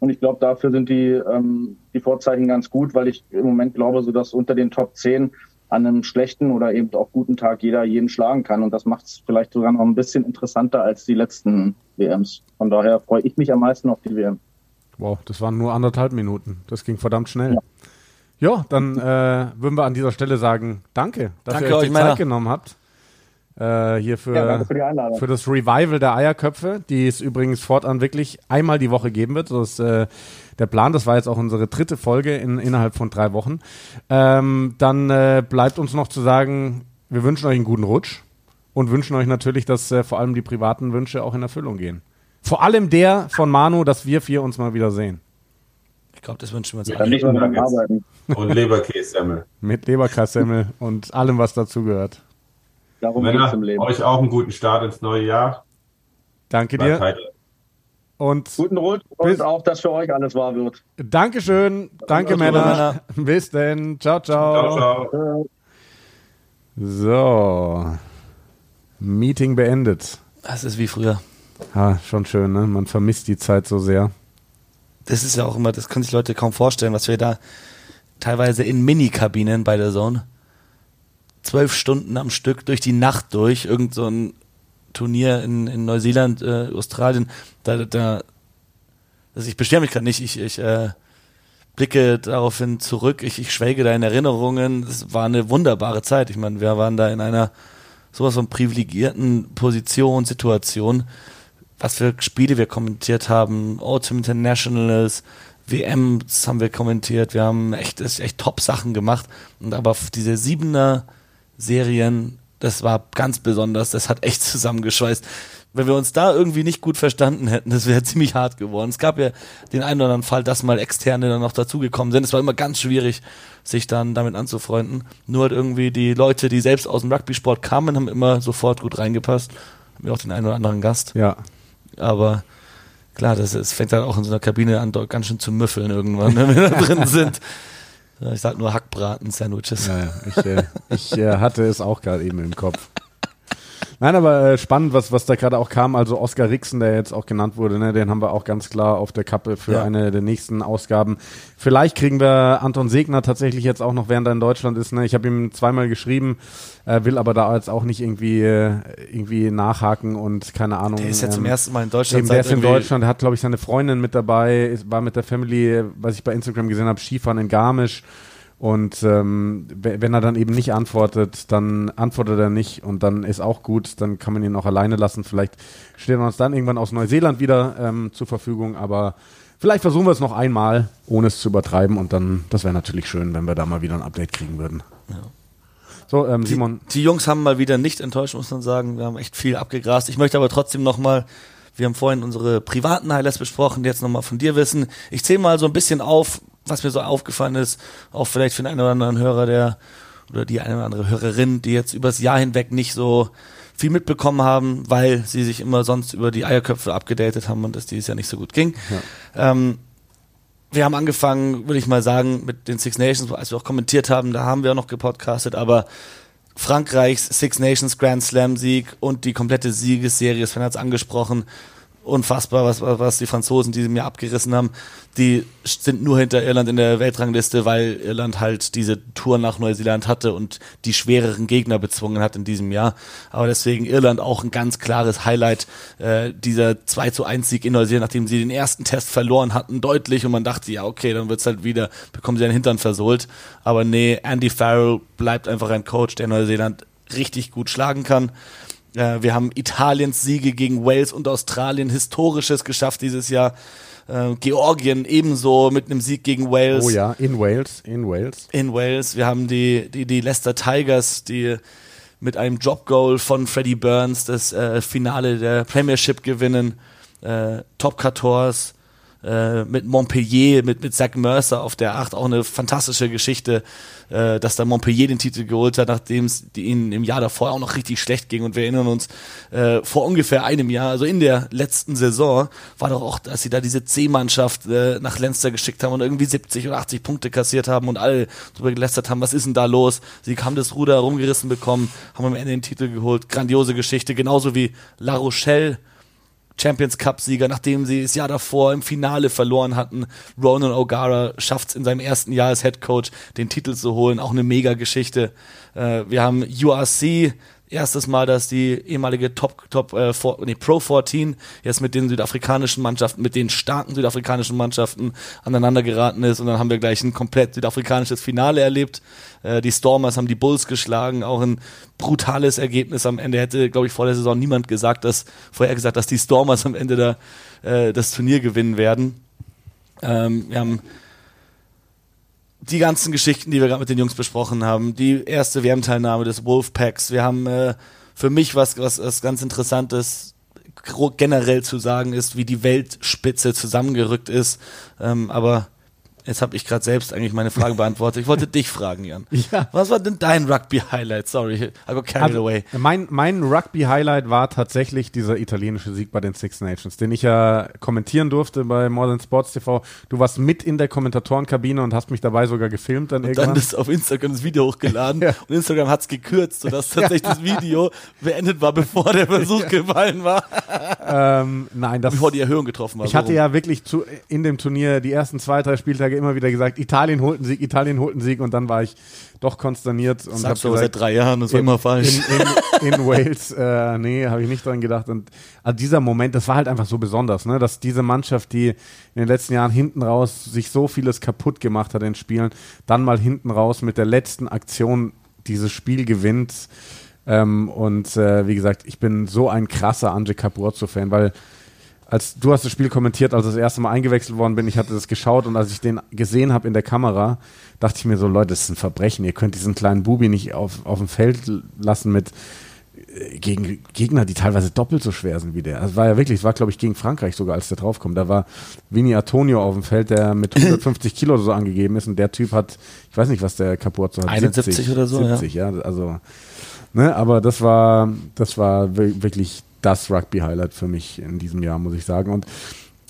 Und ich glaube, dafür sind die, ähm, die Vorzeichen ganz gut, weil ich im Moment glaube, so dass unter den Top 10 an einem schlechten oder eben auch guten Tag jeder jeden schlagen kann. Und das macht es vielleicht sogar noch ein bisschen interessanter als die letzten WMs. Von daher freue ich mich am meisten auf die WM.
Wow, das waren nur anderthalb Minuten. Das ging verdammt schnell. Ja. Ja, dann äh, würden wir an dieser Stelle sagen, danke, dass danke ihr euch die Zeit genommen habt. Äh, hier für, ja, für, für, das Revival der Eierköpfe, die es übrigens fortan wirklich einmal die Woche geben wird. Das ist äh, der Plan. Das war jetzt auch unsere dritte Folge in, innerhalb von drei Wochen. Ähm, dann äh, bleibt uns noch zu sagen, wir wünschen euch einen guten Rutsch und wünschen euch natürlich, dass äh, vor allem die privaten Wünsche auch in Erfüllung gehen. Vor allem der von Manu, dass wir vier uns mal wieder sehen
glaube, das wünschen wir uns
ja, alle. Nicht arbeiten. Und Leberkässemmel.
Mit Leberkässemmel und allem, was dazugehört.
Darum Männer, im Leben. euch auch einen guten Start ins neue Jahr.
Danke dir. Heiter. Und
guten Rutsch und auch, dass für euch alles wahr wird.
Dankeschön. Danke, Männer. Männer. Bis denn. Ciao, ciao. Ciao, ciao. So. Meeting beendet.
Das ist wie früher.
Ja, schon schön, ne? Man vermisst die Zeit so sehr
das ist ja auch immer, das können sich Leute kaum vorstellen, was wir da teilweise in Mini-Kabinen bei der Zone zwölf Stunden am Stück durch die Nacht durch, irgend so ein Turnier in, in Neuseeland, äh, Australien, da, da, also ich beschwere mich gerade nicht, ich, ich äh, blicke daraufhin zurück, ich, ich schwelge da in Erinnerungen, es war eine wunderbare Zeit, ich meine, wir waren da in einer sowas von privilegierten Position, Situation, was für Spiele wir kommentiert haben, Autumn Internationals, WMs haben wir kommentiert, wir haben echt, echt Top-Sachen gemacht. Und aber diese Siebener Serien, das war ganz besonders, das hat echt zusammengeschweißt. Wenn wir uns da irgendwie nicht gut verstanden hätten, das wäre ziemlich hart geworden. Es gab ja den einen oder anderen Fall, dass mal Externe dann noch dazugekommen sind. Es war immer ganz schwierig, sich dann damit anzufreunden. Nur hat irgendwie die Leute, die selbst aus dem Rugby-Sport kamen, haben immer sofort gut reingepasst. Haben wir auch den einen oder anderen Gast.
Ja.
Aber klar, das, es fängt dann auch in so einer Kabine an, dort ganz schön zu müffeln irgendwann, wenn wir da drin sind. Ich sag nur Hackbraten-Sandwiches.
Ja, ich, äh, ich äh, hatte es auch gerade eben im Kopf. Nein, aber äh, spannend, was, was da gerade auch kam. Also Oskar Rixen, der jetzt auch genannt wurde, ne, den haben wir auch ganz klar auf der Kappe für ja. eine der nächsten Ausgaben. Vielleicht kriegen wir Anton Segner tatsächlich jetzt auch noch, während er in Deutschland ist. Ne? Ich habe ihm zweimal geschrieben, äh, will aber da jetzt auch nicht irgendwie, äh, irgendwie nachhaken und keine Ahnung. Der
ist ja ähm, zum ersten Mal in Deutschland.
Eben, der ist in Deutschland, der hat, glaube ich, seine Freundin mit dabei, ist, war mit der Family, was ich bei Instagram gesehen habe, Skifahren in Garmisch Und ähm, wenn er dann eben nicht antwortet, dann antwortet er nicht und dann ist auch gut, dann kann man ihn auch alleine lassen. Vielleicht steht er uns dann irgendwann aus Neuseeland wieder ähm, zur Verfügung, aber vielleicht versuchen wir es noch einmal, ohne es zu übertreiben und dann, das wäre natürlich schön, wenn wir da mal wieder ein Update kriegen würden. Ja.
So, ähm, Simon. Die, die, Jungs haben mal wieder nicht enttäuscht, muss man sagen. Wir haben echt viel abgegrast. Ich möchte aber trotzdem nochmal, wir haben vorhin unsere privaten Highlights besprochen, jetzt nochmal von dir wissen. Ich zähle mal so ein bisschen auf, was mir so aufgefallen ist, auch vielleicht für den einen oder anderen Hörer, der oder die eine oder andere Hörerin, die jetzt übers Jahr hinweg nicht so viel mitbekommen haben, weil sie sich immer sonst über die Eierköpfe abgedatet haben und das dieses Jahr nicht so gut ging. Ja. Ähm, wir haben angefangen, würde ich mal sagen, mit den Six Nations, als wir auch kommentiert haben, da haben wir auch noch gepodcastet, aber Frankreichs Six Nations Grand Slam Sieg und die komplette Siegesserie, Sven hat es angesprochen, unfassbar, was, was die Franzosen diesem Jahr abgerissen haben. Die sind nur hinter Irland in der Weltrangliste, weil Irland halt diese Tour nach Neuseeland hatte und die schwereren Gegner bezwungen hat in diesem Jahr. Aber deswegen Irland auch ein ganz klares Highlight. Äh, dieser 2 zu 1 Sieg in Neuseeland, nachdem sie den ersten Test verloren hatten, deutlich und man dachte, ja, okay, dann wird's halt wieder, bekommen sie einen Hintern versohlt. Aber nee, Andy Farrell bleibt einfach ein Coach, der Neuseeland richtig gut schlagen kann. Äh, wir haben Italiens Siege gegen Wales und Australien, historisches geschafft dieses Jahr. Äh, Georgien ebenso mit einem Sieg gegen Wales.
Oh ja, in Wales, in Wales.
In Wales. Wir haben die, die, die Leicester Tigers, die mit einem Drop-Goal von Freddie Burns das äh, Finale der Premiership gewinnen. Äh, Top 14 äh, mit Montpellier, mit, mit Zach Mercer auf der 8, auch eine fantastische Geschichte, äh, dass da Montpellier den Titel geholt hat, nachdem es ihnen im Jahr davor auch noch richtig schlecht ging. Und wir erinnern uns, äh, vor ungefähr einem Jahr, also in der letzten Saison, war doch auch, dass sie da diese C-Mannschaft äh, nach Leinster geschickt haben und irgendwie 70 oder 80 Punkte kassiert haben und alle darüber gelästert haben, was ist denn da los? Sie haben das Ruder rumgerissen bekommen, haben am Ende den Titel geholt. Grandiose Geschichte, genauso wie La Rochelle Champions Cup-Sieger, nachdem sie das Jahr davor im Finale verloren hatten. Ronan O'Gara schafft es in seinem ersten Jahr als Head Coach, den Titel zu holen. Auch eine Mega-Geschichte. Äh, wir haben URC, erstes Mal, dass die ehemalige Top, Top äh, for, nee, Pro 14 jetzt mit den südafrikanischen Mannschaften, mit den starken südafrikanischen Mannschaften aneinander geraten ist. Und dann haben wir gleich ein komplett südafrikanisches Finale erlebt. Äh, die Stormers haben die Bulls geschlagen, auch ein brutales Ergebnis am Ende. Hätte, glaube ich, vor der Saison niemand gesagt, dass, vorher gesagt, dass die Stormers am Ende da, äh, das Turnier gewinnen werden. Ähm, wir haben die ganzen Geschichten, die wir gerade mit den Jungs besprochen haben, die erste WM-Teilnahme des Wolfpacks. Wir haben äh, für mich was, was, was ganz Interessantes generell zu sagen ist, wie die Weltspitze zusammengerückt ist. Ähm, aber Jetzt habe ich gerade selbst eigentlich meine Frage beantwortet. Ich wollte dich fragen, Jan. Ja. Was war denn dein Rugby-Highlight? Sorry, I got carried also, away.
Mein, mein Rugby-Highlight war tatsächlich dieser italienische Sieg bei den Six Nations, den ich ja kommentieren durfte bei Modern Sports TV. Du warst mit in der Kommentatorenkabine und hast mich dabei sogar gefilmt dann und irgendwann.
dann ist auf Instagram das Video hochgeladen ja. und Instagram hat's gekürzt, sodass tatsächlich das Video beendet war, bevor der Versuch gefallen war.
ähm, nein, das...
Bevor die Erhöhung getroffen war.
Ich hatte ja wirklich zu, in dem Turnier die ersten zwei, drei Spieltage Tage immer wieder gesagt, Italien holt einen Sieg, Italien holt einen Sieg und dann war ich doch konsterniert und
habe gesagt, seit drei Jahren, das war immer falsch.
In, in, in Wales, äh, nee, habe ich nicht dran gedacht und also dieser Moment, das war halt einfach so besonders, ne, dass diese Mannschaft, die in den letzten Jahren hinten raus sich so vieles kaputt gemacht hat in Spielen, dann mal hinten raus mit der letzten Aktion dieses Spiel gewinnt. Ähm, und äh, wie gesagt, ich bin so ein krasser Anje Capuozzo-Fan, weil als du hast das Spiel kommentiert, als ich das erste Mal eingewechselt worden bin, ich hatte das geschaut und als ich den gesehen habe in der Kamera, dachte ich mir so, Leute, das ist ein Verbrechen. Ihr könnt diesen kleinen Bubi nicht auf, auf dem Feld lassen mit äh, gegen Gegner, die teilweise doppelt so schwer sind wie der. Also war ja wirklich, es war glaube ich gegen Frankreich sogar, als der draufkommt. Da war Vini Antonio auf dem Feld, der mit 150 Kilo so angegeben ist und der Typ hat, ich weiß nicht, was der kaputt so hat.
71 70, oder so,
70, ja. ja also, ne, aber das war, das war wirklich das Rugby-Highlight für mich in diesem Jahr, muss ich sagen. Und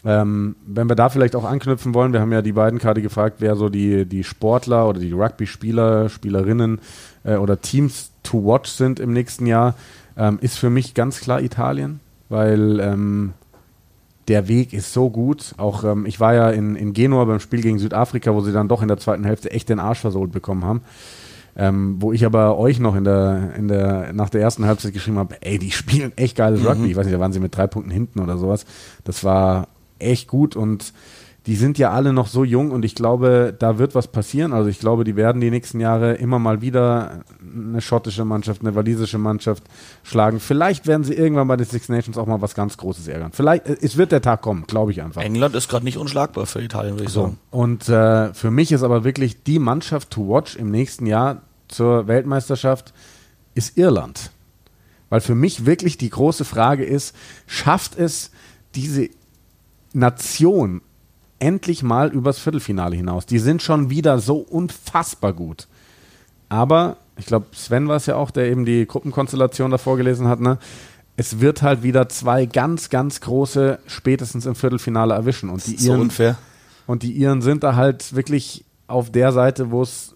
ähm, wenn wir da vielleicht auch anknüpfen wollen, wir haben ja die beiden gerade gefragt, wer so die, die Sportler oder die Rugby-Spieler, Spielerinnen äh, oder Teams to watch sind im nächsten Jahr, ähm, ist für mich ganz klar Italien, weil ähm, der Weg ist so gut. Auch ähm, ich war ja in, in Genua beim Spiel gegen Südafrika, wo sie dann doch in der zweiten Hälfte echt den Arsch versohlt bekommen haben. Ähm, wo ich aber euch noch in der, in der, nach der ersten Halbzeit geschrieben habe, ey, die spielen echt geiles mhm. Rugby. Ich weiß nicht, da waren sie mit drei Punkten hinten oder sowas. Das war echt gut und die sind ja alle noch so jung und ich glaube, da wird was passieren. Also ich glaube, die werden die nächsten Jahre immer mal wieder eine schottische Mannschaft, eine walisische Mannschaft schlagen. Vielleicht werden sie irgendwann bei den Six Nations auch mal was ganz Großes ärgern. Vielleicht, äh, es wird der Tag kommen, glaube ich einfach.
England ist gerade nicht unschlagbar für Italien, würde ich
So.
sagen.
Und äh, für mich ist aber wirklich die Mannschaft to watch im nächsten Jahr zur Weltmeisterschaft ist Irland. Weil für mich wirklich die große Frage ist, schafft es diese Nation endlich mal übers Viertelfinale hinaus? Die sind schon wieder so unfassbar gut. Aber, ich glaube, Sven war es ja auch, der eben die Gruppenkonstellation da vorgelesen hat, ne? Es wird halt wieder zwei ganz, ganz große spätestens im Viertelfinale erwischen. Und die
so
Iren,
unfair.
und die Iren sind da halt wirklich auf der Seite, wo es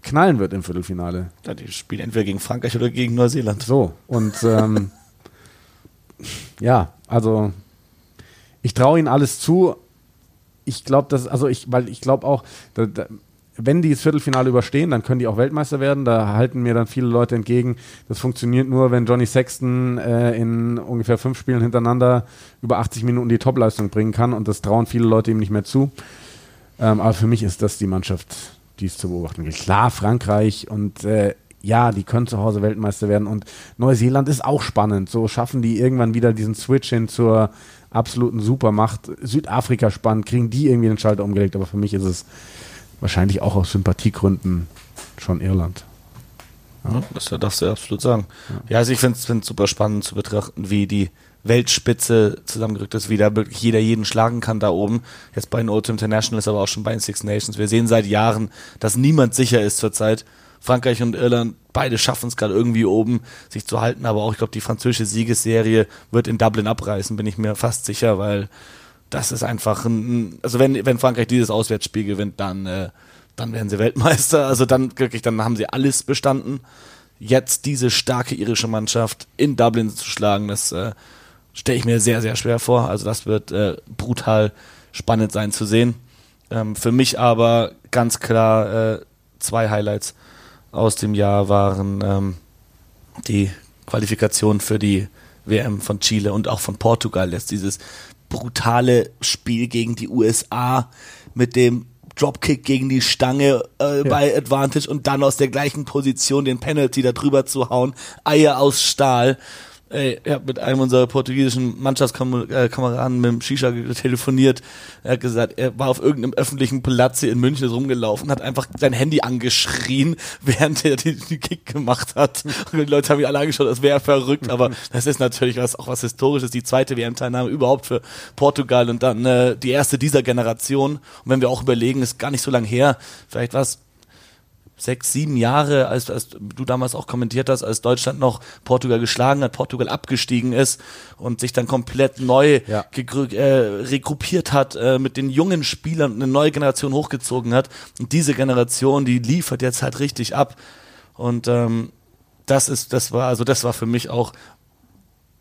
knallen wird im Viertelfinale.
Ja, die spielen entweder gegen Frankreich oder gegen Neuseeland.
So, und ähm, ja, also ich traue ihnen alles zu. Ich glaube, dass, also ich, weil ich glaube auch, da, da, wenn die das Viertelfinale überstehen, dann können die auch Weltmeister werden. Da halten mir dann viele Leute entgegen. Das funktioniert nur, wenn Johnny Sexton äh, in ungefähr fünf Spielen hintereinander über 80 Minuten die Topleistung bringen kann. Und das trauen viele Leute ihm nicht mehr zu. Ähm, aber für mich ist das die Mannschaft, die es zu beobachten gilt. Klar, Frankreich und äh, ja, die können zu Hause Weltmeister werden. Und Neuseeland ist auch spannend. So schaffen die irgendwann wieder diesen Switch hin zur absoluten Supermacht. Südafrika spannend, kriegen die irgendwie den Schalter umgelegt. Aber für mich ist es wahrscheinlich auch aus Sympathiegründen schon Irland.
Ja, das darfst du absolut sagen. Ja, also ich finde es super spannend zu betrachten, wie die Weltspitze zusammengerückt ist, wie da wirklich jeder jeden schlagen kann da oben. Jetzt bei den Old Internationals, aber auch schon bei den Six Nations. Wir sehen seit Jahren, dass niemand sicher ist zurzeit. Frankreich und Irland, beide schaffen es gerade irgendwie oben, sich zu halten, aber auch, ich glaube, die französische Siegesserie wird in Dublin abreißen, bin ich mir fast sicher, weil das ist einfach ein, also wenn, wenn Frankreich dieses Auswärtsspiel gewinnt, dann, äh, dann werden sie Weltmeister. Also dann wirklich, dann haben sie alles bestanden. Jetzt diese starke irische Mannschaft in Dublin zu schlagen, das äh, stelle ich mir sehr, sehr schwer vor. Also das wird äh, brutal spannend sein zu sehen. Ähm, für mich aber ganz klar äh, zwei Highlights aus dem Jahr waren ähm, die Qualifikation für die WM von Chile und auch von Portugal. Jetzt dieses brutale Spiel gegen die USA mit dem Dropkick gegen die Stange äh, ja. bei Advantage und dann aus der gleichen Position den Penalty da drüber zu hauen. Eier aus Stahl. Ey, ich habe mit einem unserer portugiesischen Mannschaftskameraden mit dem Shisha telefoniert. Er hat gesagt, er war auf irgendeinem öffentlichen Platz hier in München rumgelaufen, hat einfach sein Handy angeschrien, während er die Kick gemacht hat. Und die Leute haben ihn alle angeschaut, das wäre verrückt, aber das ist natürlich was, auch was Historisches, die zweite WM-Teilnahme überhaupt für Portugal und dann äh, die erste dieser Generation. Und wenn wir auch überlegen, ist gar nicht so lange her, vielleicht war es sechs, sieben Jahre, als, als du damals auch kommentiert hast, als Deutschland noch Portugal geschlagen hat, Portugal abgestiegen ist und sich dann komplett neu
Ja.
äh, regruppiert hat, äh, mit den jungen Spielern eine neue Generation hochgezogen hat. Und diese Generation, die liefert jetzt halt richtig ab. Und ähm, das ist, das war, also das war für mich auch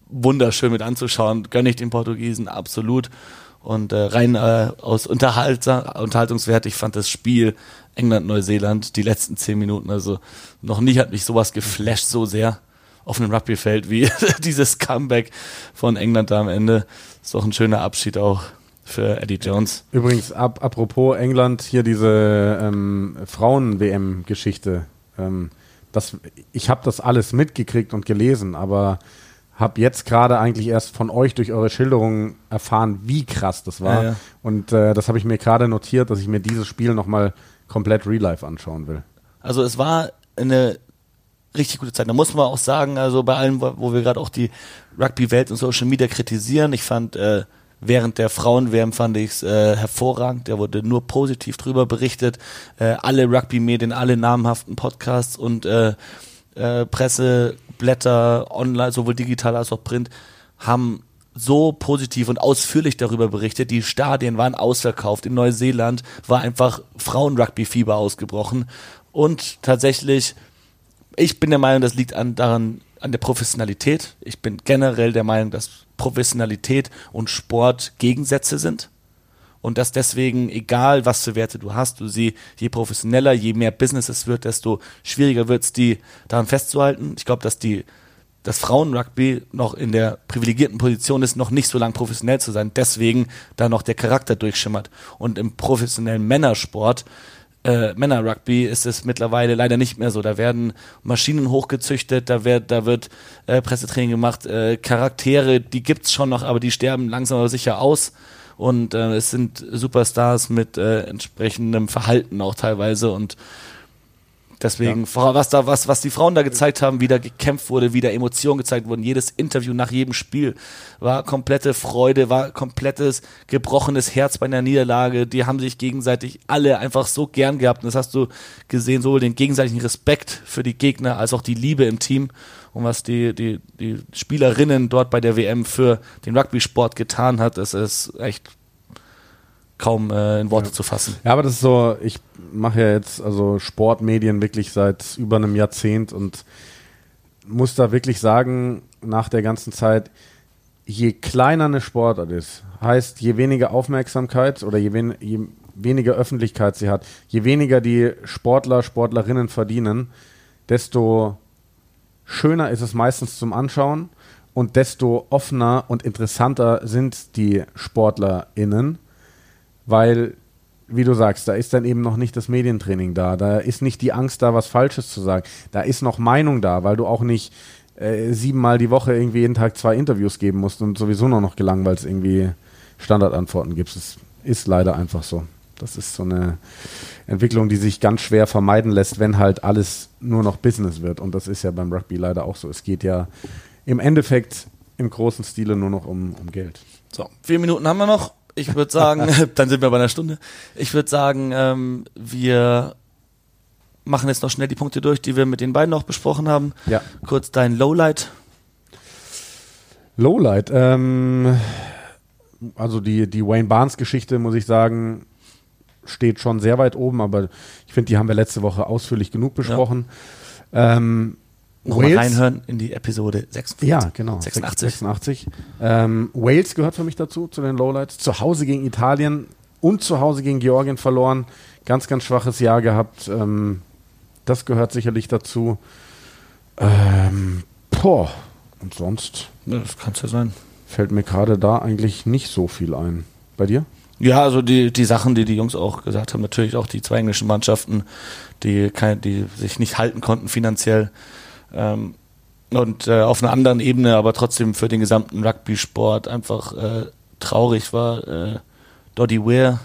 wunderschön mit anzuschauen. Gönne ich den Portugiesen absolut. Und äh, rein äh, aus Unterhalter, Unterhaltungswert, ich fand das Spiel England-Neuseeland, die letzten zehn Minuten, also noch nie hat mich sowas geflasht so sehr auf einem Rugbyfeld wie dieses Comeback von England da am Ende. Ist doch ein schöner Abschied auch für Eddie Jones.
Übrigens, ab, apropos England, hier diese ähm, Frauen-WM-Geschichte. Ähm, das, ich habe das alles mitgekriegt und gelesen, aber habe jetzt gerade eigentlich erst von euch durch eure Schilderungen erfahren, wie krass das war.
Ja, ja.
Und äh, das habe ich mir gerade notiert, dass ich mir dieses Spiel nochmal komplett real life anschauen will.
Also es war eine richtig gute Zeit. Da muss man auch sagen, also bei allem, wo wir gerade auch die Rugby-Welt und Social Media kritisieren, ich fand äh, während der Frauen-WM fand ich es äh, hervorragend. Da wurde nur positiv drüber berichtet. Äh, alle Rugby-Medien, alle namhaften Podcasts und äh, Presseblätter online, sowohl digital als auch print, haben so positiv und ausführlich darüber berichtet. Die Stadien waren ausverkauft. In Neuseeland war einfach Frauen-Rugby-Fieber ausgebrochen. Und tatsächlich, ich bin der Meinung, das liegt an, daran, an der Professionalität. Ich bin generell der Meinung, dass Professionalität und Sport Gegensätze sind. Und dass deswegen, egal was für Werte du hast, du sie, je professioneller, je mehr Business es wird, desto schwieriger wird es, die daran festzuhalten. Ich glaube, dass die das Frauenrugby noch in der privilegierten Position ist, noch nicht so lang professionell zu sein. Deswegen da noch der Charakter durchschimmert. Und im professionellen Männersport äh, Männer-Rugby ist es mittlerweile leider nicht mehr so. Da werden Maschinen hochgezüchtet, da wird, da wird äh, Pressetraining gemacht, äh, Charaktere, die gibt's schon noch, aber die sterben langsam aber sicher aus. Und äh, es sind Superstars mit äh, entsprechendem Verhalten auch teilweise und Deswegen, ja. was da, was, was die Frauen da gezeigt haben, wie da gekämpft wurde, wie da Emotionen gezeigt wurden, jedes Interview nach jedem Spiel war komplette Freude, war komplettes gebrochenes Herz bei einer Niederlage. Die haben sich gegenseitig alle einfach so gern gehabt. Und das hast du gesehen, sowohl den gegenseitigen Respekt für die Gegner als auch die Liebe im Team und was die, die, die Spielerinnen dort bei der WM für den Rugby-Sport getan hat, das ist echt kaum äh, in Worte
ja.
zu fassen.
Ja, aber das ist so, ich mache ja jetzt also Sportmedien wirklich seit über einem Jahrzehnt und muss da wirklich sagen, nach der ganzen Zeit, je kleiner eine Sportart ist, heißt, je weniger Aufmerksamkeit oder je, wen, je weniger Öffentlichkeit sie hat, je weniger die Sportler, Sportlerinnen verdienen, desto schöner ist es meistens zum Anschauen und desto offener und interessanter sind die SportlerInnen weil, wie du sagst, da ist dann eben noch nicht das Medientraining da, da ist nicht die Angst da, was Falsches zu sagen, da ist noch Meinung da, weil du auch nicht äh, siebenmal die Woche irgendwie jeden Tag zwei Interviews geben musst und sowieso nur noch gelangweilt irgendwie Standardantworten gibst. Es ist leider einfach so. Das ist so eine Entwicklung, die sich ganz schwer vermeiden lässt, wenn halt alles nur noch Business wird. Und das ist ja beim Rugby leider auch so. Es geht ja im Endeffekt im großen Stile nur noch um, um Geld.
So, vier Minuten haben wir noch. Ich würde sagen, dann sind wir bei einer Stunde. Ich würde sagen, ähm, wir machen jetzt noch schnell die Punkte durch, die wir mit den beiden noch besprochen haben.
Ja.
Kurz dein Lowlight.
Lowlight, ähm, also die, die Wayne Barnes-Geschichte, muss ich sagen, steht schon sehr weit oben, aber ich finde, die haben wir letzte Woche ausführlich genug besprochen. Ja. Ähm,
Nochmal reinhören in die Episode 46.
Ja, genau.
86.
86. Ähm, Wales gehört für mich dazu, zu den Lowlights. Zu Hause gegen Italien und zu Hause gegen Georgien verloren. Ganz, ganz schwaches Jahr gehabt. Ähm, das gehört sicherlich dazu. Ähm, boah. Und sonst?
Ja, das kann es ja sein.
Fällt mir gerade da eigentlich nicht so viel ein. Bei dir?
Ja, also die, die Sachen, die die Jungs auch gesagt haben, natürlich auch die zwei englischen Mannschaften, die, kein, die sich nicht halten konnten finanziell. Ähm, und äh, auf einer anderen Ebene, aber trotzdem für den gesamten Rugby-Sport einfach äh, traurig war, äh, Doddy Weir,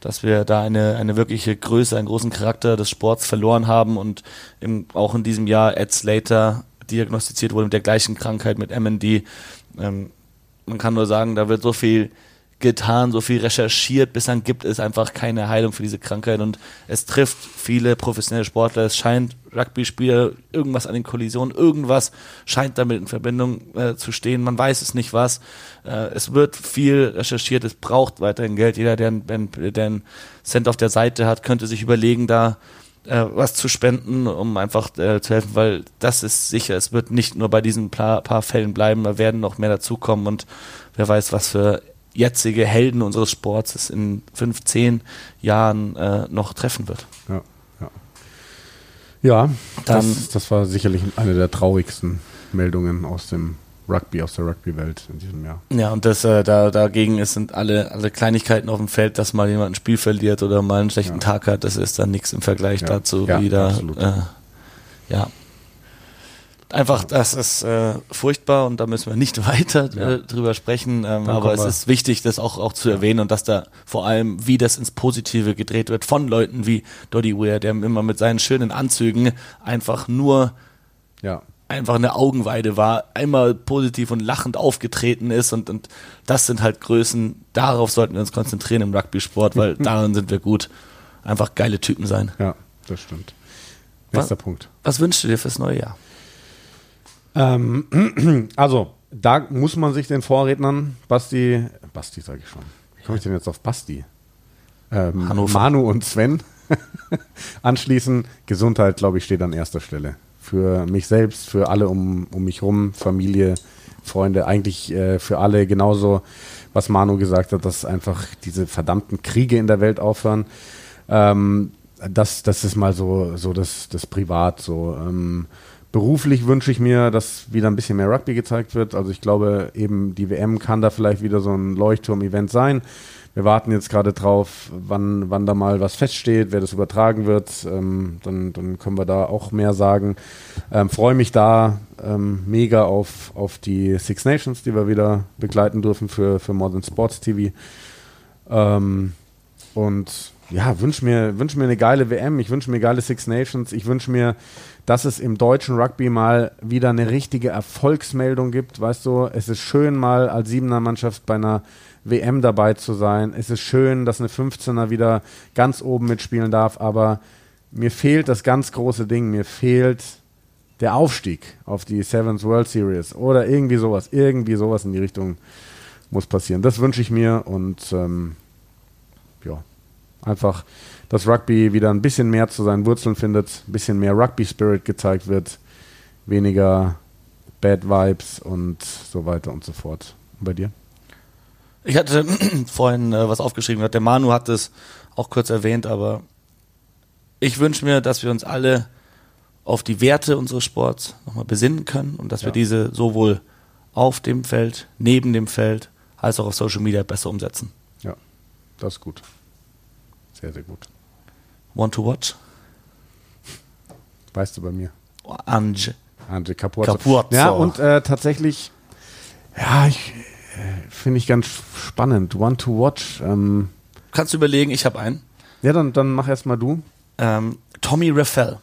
dass wir da eine, eine wirkliche Größe, einen großen Charakter des Sports verloren haben und im, auch in diesem Jahr Ed Slater diagnostiziert wurde mit der gleichen Krankheit, mit MND. Ähm, man kann nur sagen, da wird so viel getan, so viel recherchiert, bislang gibt es einfach keine Heilung für diese Krankheit und es trifft viele professionelle Sportler. Es scheint Rugby-Spieler irgendwas an den Kollisionen, irgendwas scheint damit in Verbindung äh, zu stehen. Man weiß es nicht was. Äh, es wird viel recherchiert, es braucht weiterhin Geld. Jeder, der, der einen Cent auf der Seite hat, könnte sich überlegen, da äh, was zu spenden, um einfach äh, zu helfen, weil das ist sicher, es wird nicht nur bei diesen paar, paar Fällen bleiben, da werden noch mehr dazukommen und wer weiß, was für jetzige Helden unseres Sports es in fünf, zehn Jahren äh, noch treffen wird.
Ja, ja. ja das, das war sicherlich eine der traurigsten Meldungen aus dem Rugby, aus der Rugby-Welt in diesem Jahr.
Ja, und das, äh, da, dagegen ist, sind alle, alle Kleinigkeiten auf dem Feld, dass mal jemand ein Spiel verliert oder mal einen schlechten ja. Tag hat, das ist dann nichts im Vergleich ja. dazu, ja, wieder. Äh, ja, einfach, das ist äh, furchtbar und da müssen wir nicht weiter äh, ja. drüber sprechen. Ähm, aber es ist wichtig, das auch, auch zu erwähnen und dass da vor allem, wie das ins Positive gedreht wird von Leuten wie Doddy Weir, der immer mit seinen schönen Anzügen einfach nur
ja.
einfach eine Augenweide war, einmal positiv und lachend aufgetreten ist und, und das sind halt Größen, darauf sollten wir uns konzentrieren im Rugby-Sport, weil daran sind wir gut. Einfach geile Typen sein.
Ja, das stimmt. Nächster
was,
Punkt.
Was wünschst du dir fürs neue Jahr?
Ähm, also, da muss man sich den Vorrednern, Basti, Basti sage ich schon. Wie komme ich denn jetzt auf Basti? Ähm, Manu und Sven anschließen. Gesundheit, glaube ich, steht an erster Stelle. Für mich selbst, für alle um, um mich rum, Familie, Freunde, eigentlich äh, für alle genauso, was Manu gesagt hat, dass einfach diese verdammten Kriege in der Welt aufhören. Ähm, das, das ist mal so, so das, das Privat, so. Ähm, Beruflich wünsche ich mir, dass wieder ein bisschen mehr Rugby gezeigt wird. Also ich glaube, eben die WM kann da vielleicht wieder so ein Leuchtturm-Event sein. Wir warten jetzt gerade drauf, wann, wann da mal was feststeht, wer das übertragen wird. Ähm, dann, dann können wir da auch mehr sagen. Ähm, Freue mich da ähm, mega auf, auf die Six Nations, die wir wieder begleiten dürfen für, für Modern Sports TV. Ähm, und ja, wünsche mir, wünsch mir eine geile WM, ich wünsche mir geile Six Nations, ich wünsche mir, dass es im deutschen Rugby mal wieder eine richtige Erfolgsmeldung gibt. Weißt du, es ist schön, mal als Siebener Mannschaft bei einer WM dabei zu sein. Es ist schön, dass eine 15er wieder ganz oben mitspielen darf, aber mir fehlt das ganz große Ding. Mir fehlt der Aufstieg auf die Sevens World Series oder irgendwie sowas. Irgendwie sowas in die Richtung muss passieren. Das wünsche ich mir und ähm, ja, einfach, dass Rugby wieder ein bisschen mehr zu seinen Wurzeln findet, ein bisschen mehr Rugby-Spirit gezeigt wird, weniger Bad Vibes und so weiter und so fort. Und bei dir?
Ich hatte vorhin äh, was aufgeschrieben, der Manu hat es auch kurz erwähnt, aber ich wünsche mir, dass wir uns alle auf die Werte unseres Sports nochmal besinnen können und dass ja. wir diese sowohl auf dem Feld, neben dem Feld, als auch auf Social Media besser umsetzen.
Ja, das ist gut. Sehr, sehr gut.
Want to watch?
Weißt du bei mir?
Ange.
Ange Capuzzo. Capuzzo. Ja, und äh, tatsächlich, ja, ich äh, finde ich ganz spannend. Want to watch. Ähm,
Kannst du überlegen, ich habe einen.
Ja, dann, dann mach erst mal du.
Ähm, Tommy Raffel.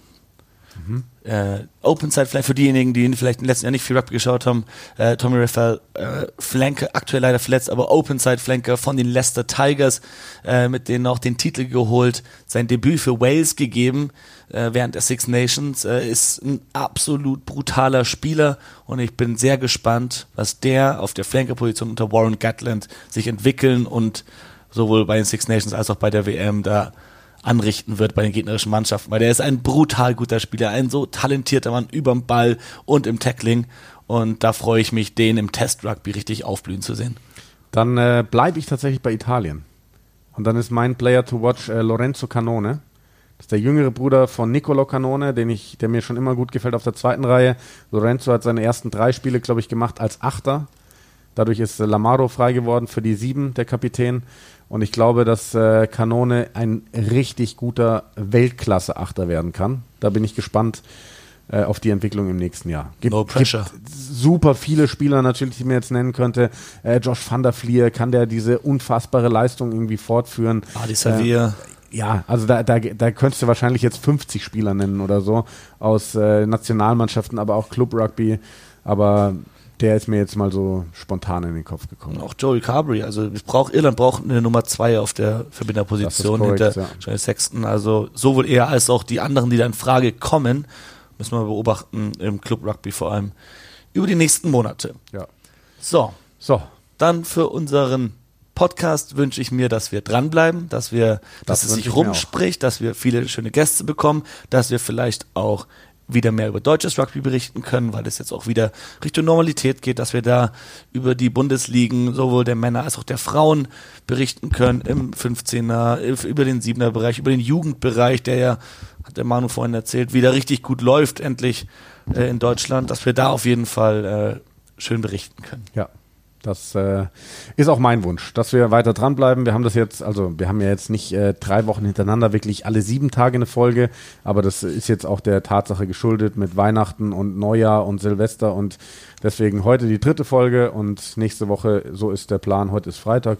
Mhm. Äh, Open Side vielleicht für diejenigen, die vielleicht im letzten Jahr nicht viel Rugby geschaut haben. Äh, Tommy Raphael, äh, Flanker, aktuell leider verletzt, aber Open Side Flanker von den Leicester Tigers, äh, mit denen auch den Titel geholt, sein Debüt für Wales gegeben äh, während der Six Nations, äh, ist ein absolut brutaler Spieler und ich bin sehr gespannt, was der auf der Flanker-Position unter Warren Gatland sich entwickeln und sowohl bei den Six Nations als auch bei der WM da anrichten wird bei den gegnerischen Mannschaften, weil der ist ein brutal guter Spieler, ein so talentierter Mann überm Ball und im Tackling und da freue ich mich, den im Test-Rugby richtig aufblühen zu sehen.
Dann äh, bleibe ich tatsächlich bei Italien. Und dann ist mein Player to watch äh, Lorenzo Canone. Das ist der jüngere Bruder von Nicolo Canone, den ich, der mir schon immer gut gefällt auf der zweiten Reihe. Lorenzo hat seine ersten drei Spiele, glaube ich, gemacht als Achter. Dadurch ist äh, Lamaro frei geworden für die sieben, der Kapitän. Und ich glaube, dass äh, Kanone ein richtig guter Weltklasse-Achter werden kann. Da bin ich gespannt äh, auf die Entwicklung im nächsten Jahr.
Gibt, no pressure.
Gibt super viele Spieler natürlich, die mir jetzt nennen könnte. Äh, Josh van der Vlier, kann der diese unfassbare Leistung irgendwie fortführen?
Adi Savir.
Äh, ja, also da, da, da könntest du wahrscheinlich jetzt 50 Spieler nennen oder so aus äh, Nationalmannschaften, aber auch Club Rugby. Aber der ist mir jetzt mal so spontan in den Kopf gekommen.
Auch Joel Carberry, also brauch, Irland braucht eine Nummer zwei auf der Verbinderposition korrekt, hinter ja. Johnny Sexton. Also sowohl er als auch die anderen, die da in Frage kommen, müssen wir beobachten im Club Rugby vor allem über die nächsten Monate.
Ja.
So. So. Dann für unseren Podcast wünsche ich mir, dass wir dranbleiben, dass wir, das dass es sich rumspricht, dass wir viele schöne Gäste bekommen, dass wir vielleicht auch wieder mehr über deutsches Rugby berichten können, weil es jetzt auch wieder Richtung Normalität geht, dass wir da über die Bundesligen sowohl der Männer als auch der Frauen berichten können im 15er, über den 7er Bereich, über den Jugendbereich, der ja, hat der Manu vorhin erzählt, wieder richtig gut läuft endlich äh, in Deutschland, dass wir da auf jeden Fall äh, schön berichten können.
Ja, das äh, ist auch mein Wunsch, dass wir weiter dranbleiben. Wir haben das jetzt, also wir haben ja jetzt nicht äh, drei Wochen hintereinander wirklich alle sieben Tage eine Folge, aber das ist jetzt auch der Tatsache geschuldet mit Weihnachten und Neujahr und Silvester und deswegen heute die dritte Folge und nächste Woche, so ist der Plan, heute ist Freitag,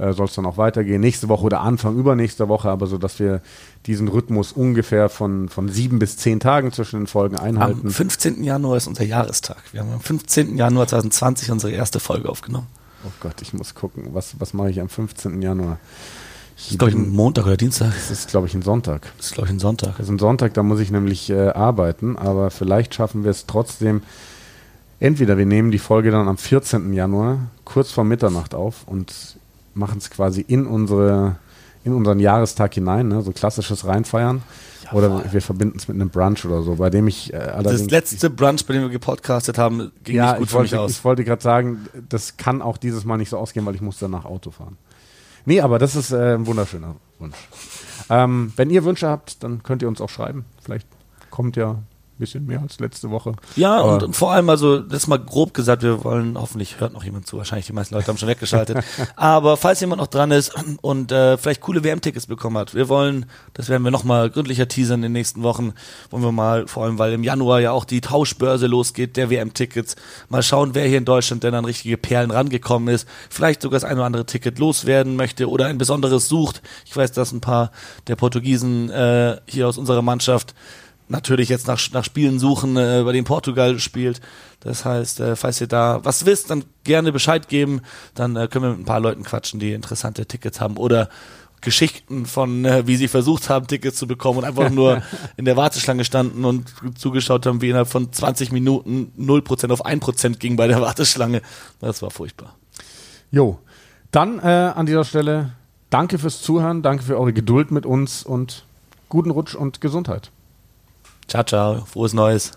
äh, soll es dann auch weitergehen. Nächste Woche oder Anfang übernächster Woche, aber so, dass wir diesen Rhythmus ungefähr von, von sieben bis zehn Tagen zwischen den Folgen einhalten.
Am 15. Januar ist unser Jahrestag. Wir haben am 15. Januar 2020 unsere erste Folge aufgenommen.
Oh Gott, ich muss gucken, was, was mache ich am 15. Januar?
Das ist, glaube ich, ein Montag oder Dienstag.
Das ist, glaube ich, ein Sonntag.
Das ist, glaube ich, ein Sonntag.
Das ist ein Sonntag, da muss ich nämlich äh, arbeiten, aber vielleicht schaffen wir es trotzdem. Entweder wir nehmen die Folge dann am 14. Januar kurz vor Mitternacht auf und machen es quasi in unsere in unseren Jahrestag hinein, ne? so klassisches Reinfeiern. Ja, oder wir verbinden es mit einem Brunch oder so, bei dem ich äh,
allerdings... Das letzte Brunch, bei dem wir gepodcastet haben, ging
ja,
nicht gut
für wollte, mich aus. Ich wollte gerade sagen, das kann auch dieses Mal nicht so ausgehen, weil ich muss danach Auto fahren. Nee, aber das ist äh, ein wunderschöner Wunsch. Ähm, wenn ihr Wünsche habt, dann könnt ihr uns auch schreiben. Vielleicht kommt ja bisschen mehr als letzte Woche.
Ja, und, und, vor allem, also, das ist mal grob gesagt, wir wollen, hoffentlich hört noch jemand zu, wahrscheinlich die meisten Leute haben schon weggeschaltet. Aber falls jemand noch dran ist und äh, vielleicht coole WM-Tickets bekommen hat, wir wollen, das werden wir nochmal gründlicher teasern in den nächsten Wochen, wollen wir mal, vor allem, weil im Januar ja auch die Tauschbörse losgeht, der WM-Tickets, mal schauen, wer hier in Deutschland denn an richtige Perlen rangekommen ist, vielleicht sogar das ein oder andere Ticket loswerden möchte oder ein besonderes sucht. Ich weiß, dass ein paar der Portugiesen äh, hier aus unserer Mannschaft natürlich jetzt nach, nach Spielen suchen, äh, bei denen Portugal spielt. Das heißt, äh, falls ihr da was wisst, dann gerne Bescheid geben. Dann äh, können wir mit ein paar Leuten quatschen, die interessante Tickets haben oder Geschichten von, äh, wie sie versucht haben, Tickets zu bekommen und einfach nur in der Warteschlange standen und zugeschaut haben, wie innerhalb von 20 Minuten 0% auf 1% ging bei der Warteschlange. Das war furchtbar.
Jo, dann äh, an dieser Stelle danke fürs Zuhören, danke für eure Geduld mit uns und guten Rutsch und Gesundheit.
Ciao, ciao. Frohes Neues.